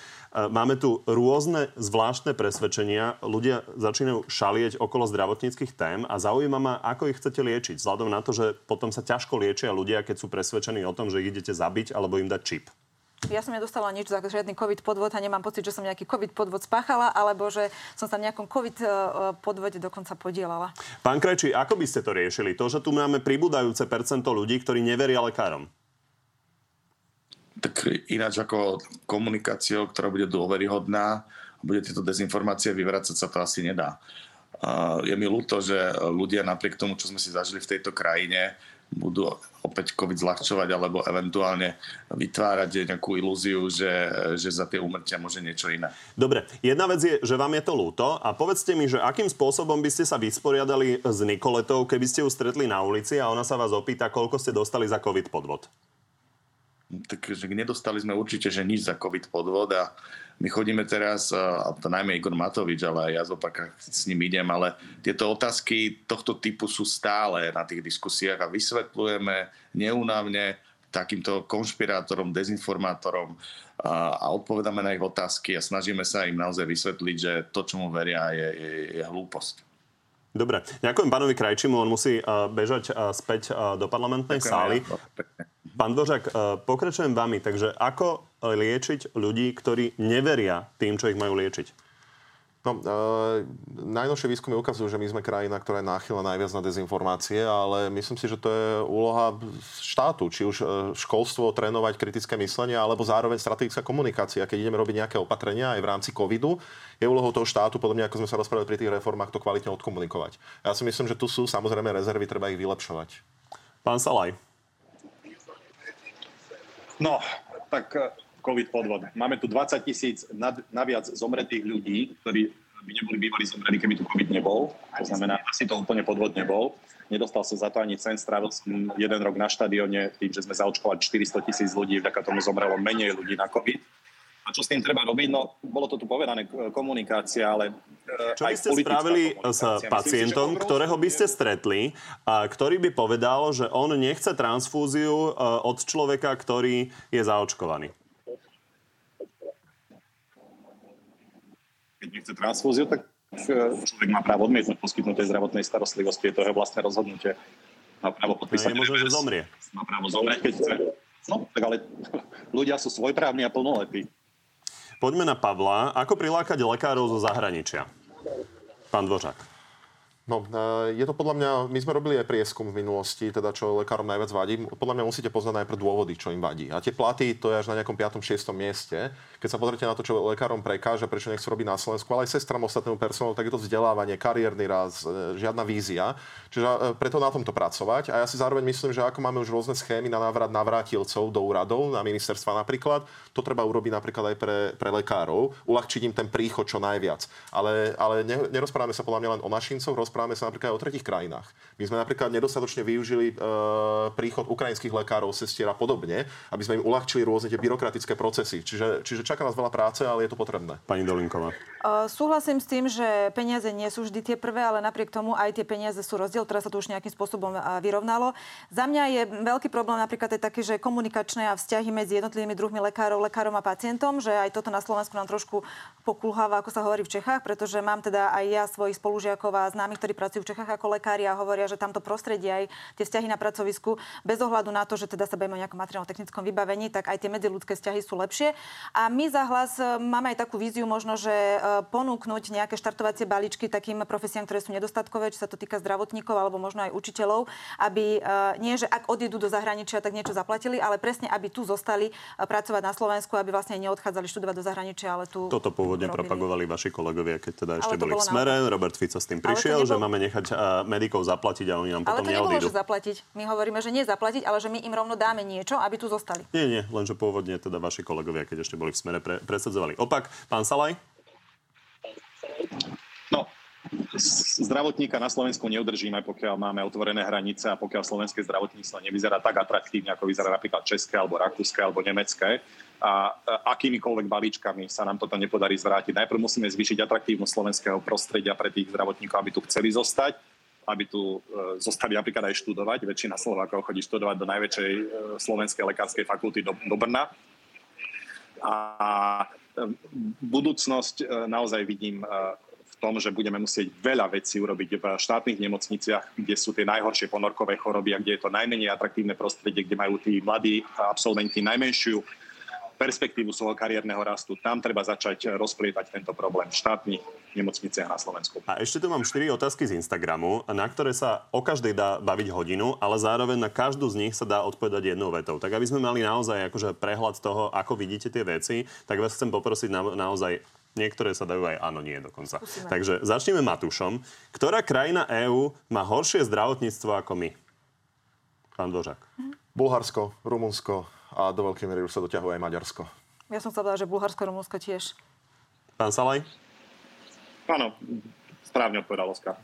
máme tu rôzne zvláštne presvedčenia. Ľudia začínajú šalieť okolo zdravotníckých tém a zaujíma ma, ako ich chcete liečiť. Vzhľadom na to, že potom sa ťažko liečia ľudia, keď sú presvedčení o tom, že idete zabiť alebo im dať čip. Ja som nedostala nič za žiadny COVID podvod a nemám pocit, že som nejaký COVID podvod spáchala, alebo že som sa v nejakom COVID e, podvode dokonca podielala. Pán Krajčí, ako by ste to riešili? To, že tu máme pribúdajúce percento ľudí, ktorí neveria lekárom. Tak ináč ako komunikáciou, ktorá bude dôveryhodná, bude tieto dezinformácie vyvracať sa to asi nedá. Je mi ľúto, že ľudia napriek tomu, čo sme si zažili v tejto krajine, budú opäť COVID zľahčovať alebo eventuálne vytvárať nejakú ilúziu, že, že za tie úmrtia môže niečo iné. Dobre, jedna vec je, že vám je to ľúto a povedzte mi, že akým spôsobom by ste sa vysporiadali s Nikoletou, keby ste ju stretli na ulici a ona sa vás opýta, koľko ste dostali za COVID podvod? Takže nedostali sme určite, že nič za COVID podvod a my chodíme teraz, a to najmä Igor Matovič, ale aj ja zopak s ním idem, ale tieto otázky tohto typu sú stále na tých diskusiách a vysvetľujeme neúnavne takýmto konšpirátorom, dezinformátorom a, a odpovedáme na ich otázky a snažíme sa im naozaj vysvetliť, že to, čo mu veria, je, je, je hlúposť. Dobre, ďakujem pánovi Krajčimu, on musí bežať späť do parlamentnej ďakujem, sály. Ja, Pán Dvořák, uh, pokračujem vami, takže ako liečiť ľudí, ktorí neveria tým, čo ich majú liečiť? No, e, najnovšie výskumy ukazujú, že my sme krajina, ktorá je náchylná najviac na dezinformácie, ale myslím si, že to je úloha štátu, či už školstvo trénovať kritické myslenie, alebo zároveň strategická komunikácia. Keď ideme robiť nejaké opatrenia aj v rámci covidu, je úlohou toho štátu, podobne ako sme sa rozprávali pri tých reformách, to kvalitne odkomunikovať. Ja si myslím, že tu sú samozrejme rezervy, treba ich vylepšovať. Pán Salaj. No, tak COVID podvod. Máme tu 20 tisíc naviac zomretých ľudí, ktorí by neboli bývali zomreli, keby tu COVID nebol. To znamená, asi to úplne podvod nebol. Nedostal sa za to ani cen, strávil som jeden rok na štadióne tým, že sme zaočkovali 400 tisíc ľudí, vďaka tomu zomrelo menej ľudí na COVID. A čo s tým treba robiť? No, bolo to tu povedané, komunikácia, ale... E, čo by ste spravili s pacientom, Myslím, ktorého by ste stretli, a ktorý by povedal, že on nechce transfúziu e, od človeka, ktorý je zaočkovaný? keď nechce transfúziu, tak e, človek má právo odmietnúť poskytnuté zdravotnej starostlivosti. Je to jeho vlastné rozhodnutie. Má právo podpísať. No, je že zomrie. Má právo zomrieť, keď chce. No, tak ale ľudia sú svojprávni a plnoletí. Poďme na Pavla. Ako prilákať lekárov zo zahraničia? Pán Dvořák. No, e, je to podľa mňa, my sme robili aj prieskum v minulosti, teda čo lekárom najviac vadí. Podľa mňa musíte poznať najprv dôvody, čo im vadí. A tie platy, to je až na nejakom 5. 6. mieste. Keď sa pozrite na to, čo lekárom prekáža, prečo nechcú robiť na Slovensku, ale aj sestram ostatnému personálu, tak je to vzdelávanie, kariérny raz, e, žiadna vízia. Čiže e, preto na tomto pracovať. A ja si zároveň myslím, že ako máme už rôzne schémy na návrat navrátilcov do úradov, na ministerstva napríklad, to treba urobiť napríklad aj pre, pre lekárov, uľahčiť im ten príchod čo najviac. Ale, ale nerozprávame sa podľa mňa len o našincoch, rozprávame sa napríklad aj o tretich krajinách. My sme napríklad nedostatočne využili e, príchod ukrajinských lekárov, sestier a podobne, aby sme im uľahčili rôzne tie byrokratické procesy. Čiže, čiže čaká nás veľa práce, ale je to potrebné. Pani Dolinková. Uh, súhlasím s tým, že peniaze nie sú vždy tie prvé, ale napriek tomu aj tie peniaze sú rozdiel, ktoré sa tu už nejakým spôsobom vyrovnalo. Za mňa je veľký problém napríklad aj taký, že komunikačné a vzťahy medzi jednotlivými druhmi lekárov, lekárom a pacientom, že aj toto na Slovensku nám trošku pokulháva, ako sa hovorí v Čechách, pretože mám teda aj ja svojich spolužiakov a známych, ktorí pracujú v Čechách ako lekári a hovoria, že tamto prostredie aj tie vzťahy na pracovisku, bez ohľadu na to, že teda sa bavíme o nejakom materiálno-technickom vybavení, tak aj tie medziludské vzťahy sú lepšie. A my za hlas e, máme aj takú víziu možno, že e, ponúknuť nejaké štartovacie balíčky takým profesiám, ktoré sú nedostatkové, či sa to týka zdravotníkov alebo možno aj učiteľov, aby e, nie, že ak odídu do zahraničia, tak niečo zaplatili, ale presne, aby tu zostali pracovať na Slovensku, aby vlastne neodchádzali študovať do zahraničia, ale tu Toto pôvodne robili. propagovali vaši kolegovia, keď teda ešte boli v smere. Robert Fico s tým prišiel. Že máme nechať medikov zaplatiť a oni nám potom Ale to nebolo, že zaplatiť. My hovoríme, že nie zaplatiť, ale že my im rovno dáme niečo, aby tu zostali. Nie, nie, lenže pôvodne teda vaši kolegovia, keď ešte boli v smere, pre, presadzovali opak. Pán Salaj? No, zdravotníka na Slovensku neudržíme, pokiaľ máme otvorené hranice a pokiaľ slovenské zdravotníctvo nevyzerá tak atraktívne, ako vyzerá napríklad české, alebo rakúske, alebo nemecké. A akýmikoľvek balíčkami sa nám toto nepodarí zvrátiť. Najprv musíme zvýšiť atraktívnosť slovenského prostredia pre tých zdravotníkov, aby tu chceli zostať aby tu e, zostali napríklad aj študovať. Väčšina Slovákov chodí študovať do najväčšej e, slovenskej lekárskej fakulty do, do Brna. A e, budúcnosť naozaj vidím v tom, že budeme musieť veľa vecí urobiť v štátnych nemocniciach, kde sú tie najhoršie ponorkové choroby a kde je to najmenej atraktívne prostredie, kde majú tí mladí absolventi najmenšiu perspektívu svojho kariérneho rastu. Tam treba začať rozplietať tento problém v štátnych nemocniciach na Slovensku. A ešte tu mám 4 otázky z Instagramu, na ktoré sa o každej dá baviť hodinu, ale zároveň na každú z nich sa dá odpovedať jednou vetou. Tak aby sme mali naozaj akože prehľad toho, ako vidíte tie veci, tak vás chcem poprosiť na, naozaj Niektoré sa dajú aj áno, nie dokonca. Skúsime. Takže začneme Matúšom. Ktorá krajina EÚ má horšie zdravotníctvo ako my? Pán Dvořák. Bulharsko, Rumunsko, a do veľkej miery už sa doťahuje aj Maďarsko. Ja som chcel povedať, že Bulharsko, Rumunsko tiež. Pán Salaj? Áno, správne odpovedal Oskar.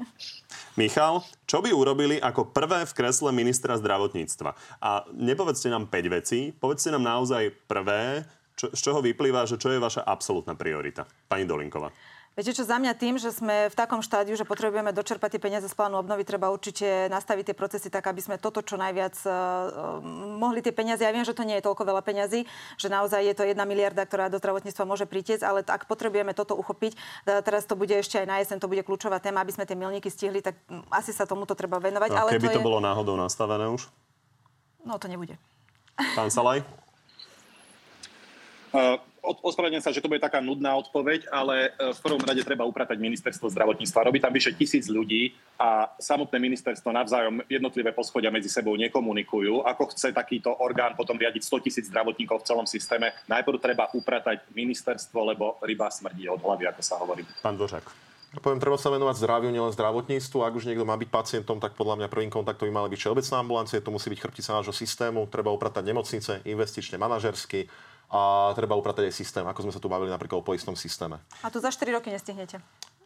Michal, čo by urobili ako prvé v kresle ministra zdravotníctva? A nepovedzte nám 5 vecí, povedzte nám naozaj prvé, čo, z čoho vyplýva, že čo je vaša absolútna priorita. Pani Dolinková. Viete čo, za mňa tým, že sme v takom štádiu, že potrebujeme dočerpať tie peniaze z plánu obnovy, treba určite nastaviť tie procesy tak, aby sme toto čo najviac uh, mohli tie peniaze. Ja viem, že to nie je toľko veľa peňazí, že naozaj je to jedna miliarda, ktorá do zdravotníctva môže pritiec, ale ak potrebujeme toto uchopiť, teraz to bude ešte aj na jeseň, to bude kľúčová téma, aby sme tie milníky stihli, tak asi sa tomuto treba venovať. A ale keby to, to je... bolo náhodou nastavené už? No to nebude. Pán Salaj? Uh, ospravedlňujem sa, že to bude taká nudná odpoveď, ale e, v prvom rade treba upratať ministerstvo zdravotníctva. Robí tam vyše tisíc ľudí a samotné ministerstvo navzájom jednotlivé poschodia medzi sebou nekomunikujú. Ako chce takýto orgán potom riadiť 100 tisíc zdravotníkov v celom systéme, najprv treba upratať ministerstvo, lebo ryba smrdí od hlavy, ako sa hovorí. Pán Dvořák. Ja poviem, treba sa venovať zdraviu, nielen zdravotníctvu. Ak už niekto má byť pacientom, tak podľa mňa prvým kontaktom by mala byť všeobecná ambulancie, to musí byť chrbtica nášho systému, treba upratať nemocnice, investične, manažersky, a treba upratať aj systém, ako sme sa tu bavili napríklad o poistnom systéme. A to za 4 roky nestihnete.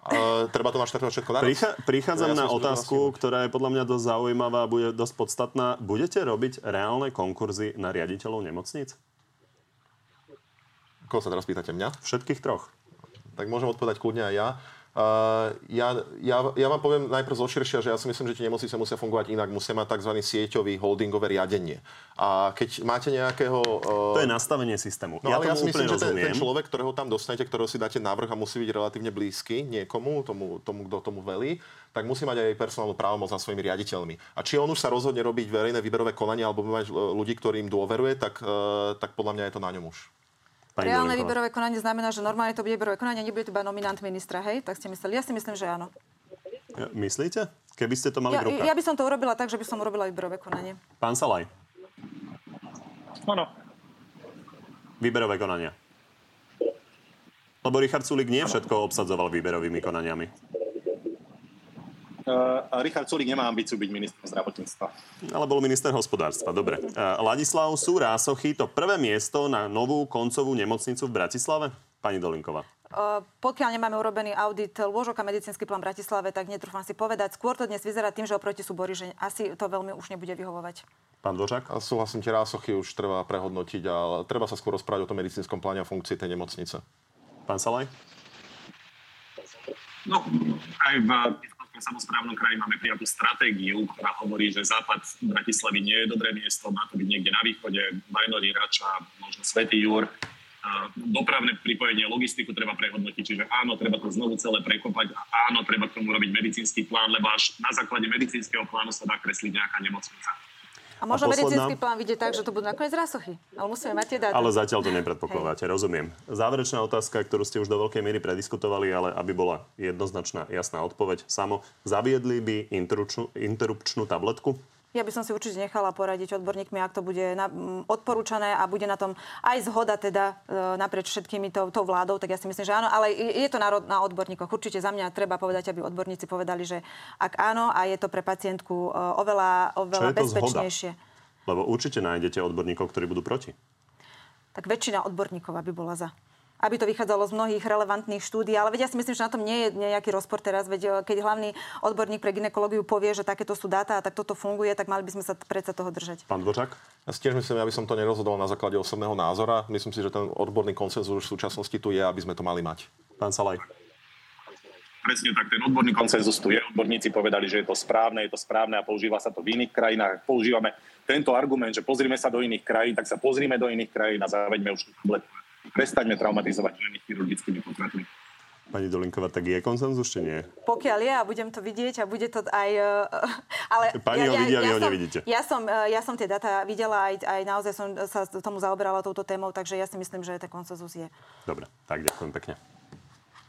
Uh, treba to naštartovať všetko naraz. Pricha- prichádzam ja na otázku, ktorá je podľa mňa dosť zaujímavá a bude dosť podstatná. Budete robiť reálne konkurzy na riaditeľov nemocníc? Koho sa teraz pýtate? Mňa? Všetkých troch. Tak môžem odpovedať kľudne aj ja. Uh, ja, ja, ja vám poviem najprv zoširšia, že ja si myslím, že tie nemocnice musia fungovať inak, musia mať tzv. sieťový holdingové riadenie. A keď máte nejakého... Uh... To je nastavenie systému. No, ja ale ja si myslím, že ten, ten človek, ktorého tam dostanete, ktorého si dáte návrh a musí byť relatívne blízky niekomu, tomu, tomu kto tomu velí, tak musí mať aj personálnu právomoc nad svojimi riaditeľmi. A či on už sa rozhodne robiť verejné výberové konanie alebo mať ľudí, ktorým dôveruje, tak, uh, tak podľa mňa je to na ňom už. Pani Reálne výberové konanie znamená, že normálne to bude výberové konanie, nebude to iba nominant ministra, hej? Tak ste mysleli? Ja si myslím, že áno. Myslíte? Keby ste to mali Ja, v rukách. ja by som to urobila tak, že by som urobila výberové konanie. Pán Salaj, Áno. výberové konania. Lebo Richard Sulik nie všetko obsadzoval výberovými konaniami. Uh, Richard Sulik nemá ambíciu byť ministrom zdravotníctva. Ale bol minister hospodárstva. Dobre. E, Ladislav, sú Rásochy to prvé miesto na novú koncovú nemocnicu v Bratislave? Pani Dolinková. Uh, pokiaľ nemáme urobený audit lôžok a medicínsky plán v Bratislave, tak netrúfam si povedať. Skôr to dnes vyzerá tým, že oproti súbory, že asi to veľmi už nebude vyhovovať. Pán Dvořák? A súhlasím, tie rásochy už treba prehodnotiť a treba sa skôr rozprávať o tom medicínskom pláne a funkcii tej nemocnice. Pán Salaj? No, aj v Pieskovskom samozprávnom kraji máme prijatú stratégiu, ktorá hovorí, že západ Bratislavy nie je dobré miesto, má to byť niekde na východe, Vajnory, Rača, možno Svetý Jur. Dopravné pripojenie, logistiku treba prehodnotiť, čiže áno, treba to znovu celé prekopať a áno, treba k tomu robiť medicínsky plán, lebo až na základe medicínskeho plánu sa dá kresliť nejaká nemocnica. A možno A posledná? medicínsky plán vidie tak, že to budú nakoniec rásochy. Ale musíme mať tie dáta. Ale zatiaľ to nepredpokladáte, rozumiem. Záverečná otázka, ktorú ste už do veľkej miery prediskutovali, ale aby bola jednoznačná, jasná odpoveď. Samo, zaviedli by interrupčnú, interrupčnú tabletku? Ja by som si určite nechala poradiť odborníkmi, ak to bude na, m, odporúčané a bude na tom aj zhoda teda e, naprieč všetkými tou, tou vládou, tak ja si myslím, že áno, ale je je to na, na odborníkoch. Určite za mňa treba povedať, aby odborníci povedali, že ak áno a je to pre pacientku e, oveľa, oveľa to zhoda? bezpečnejšie. Lebo určite nájdete odborníkov, ktorí budú proti. tak väčšina odborníkov aby bola za. Aby to vychádzalo z mnohých relevantných štúdí. Ale veď ja si myslím, že na tom nie je nejaký rozpor teraz. Veď e, keď hlavný odborník pre ginekológiu povie, že takéto sú dáta a tak toto funguje, tak mali by sme sa predsa toho držať. Pán Dvořák? Ja si tiež myslím, aby som to nerozhodoval na základe osobného názora. Myslím si, že ten odborný konsenzus už v súčasnosti tu je, aby sme to mali mať. Pán Salaj? Presne tak, ten odborný konsenzus tu je. Odborníci povedali, že je to správne, je to správne a používa sa to v iných krajinách. Používame tento argument, že pozrime sa do iných krajín, tak sa pozrime do iných krajín a zaveďme už tú tabletku. Prestaňme traumatizovať ženy chirurgickými potratmi. Pani Dolinková, tak je konsenzus, či nie? Pokiaľ je a budem to vidieť a bude to aj... e, Ale Pani ho vidí, a vy ho som, nevidíte. Ja som, e, ja som tie data videla, aj, aj naozaj som sa tomu zaoberala touto témou, takže ja si myslím, že ten konsenzus je. Dobre, tak ďakujem pekne.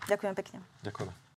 Ďakujem pekne. Ďakujem.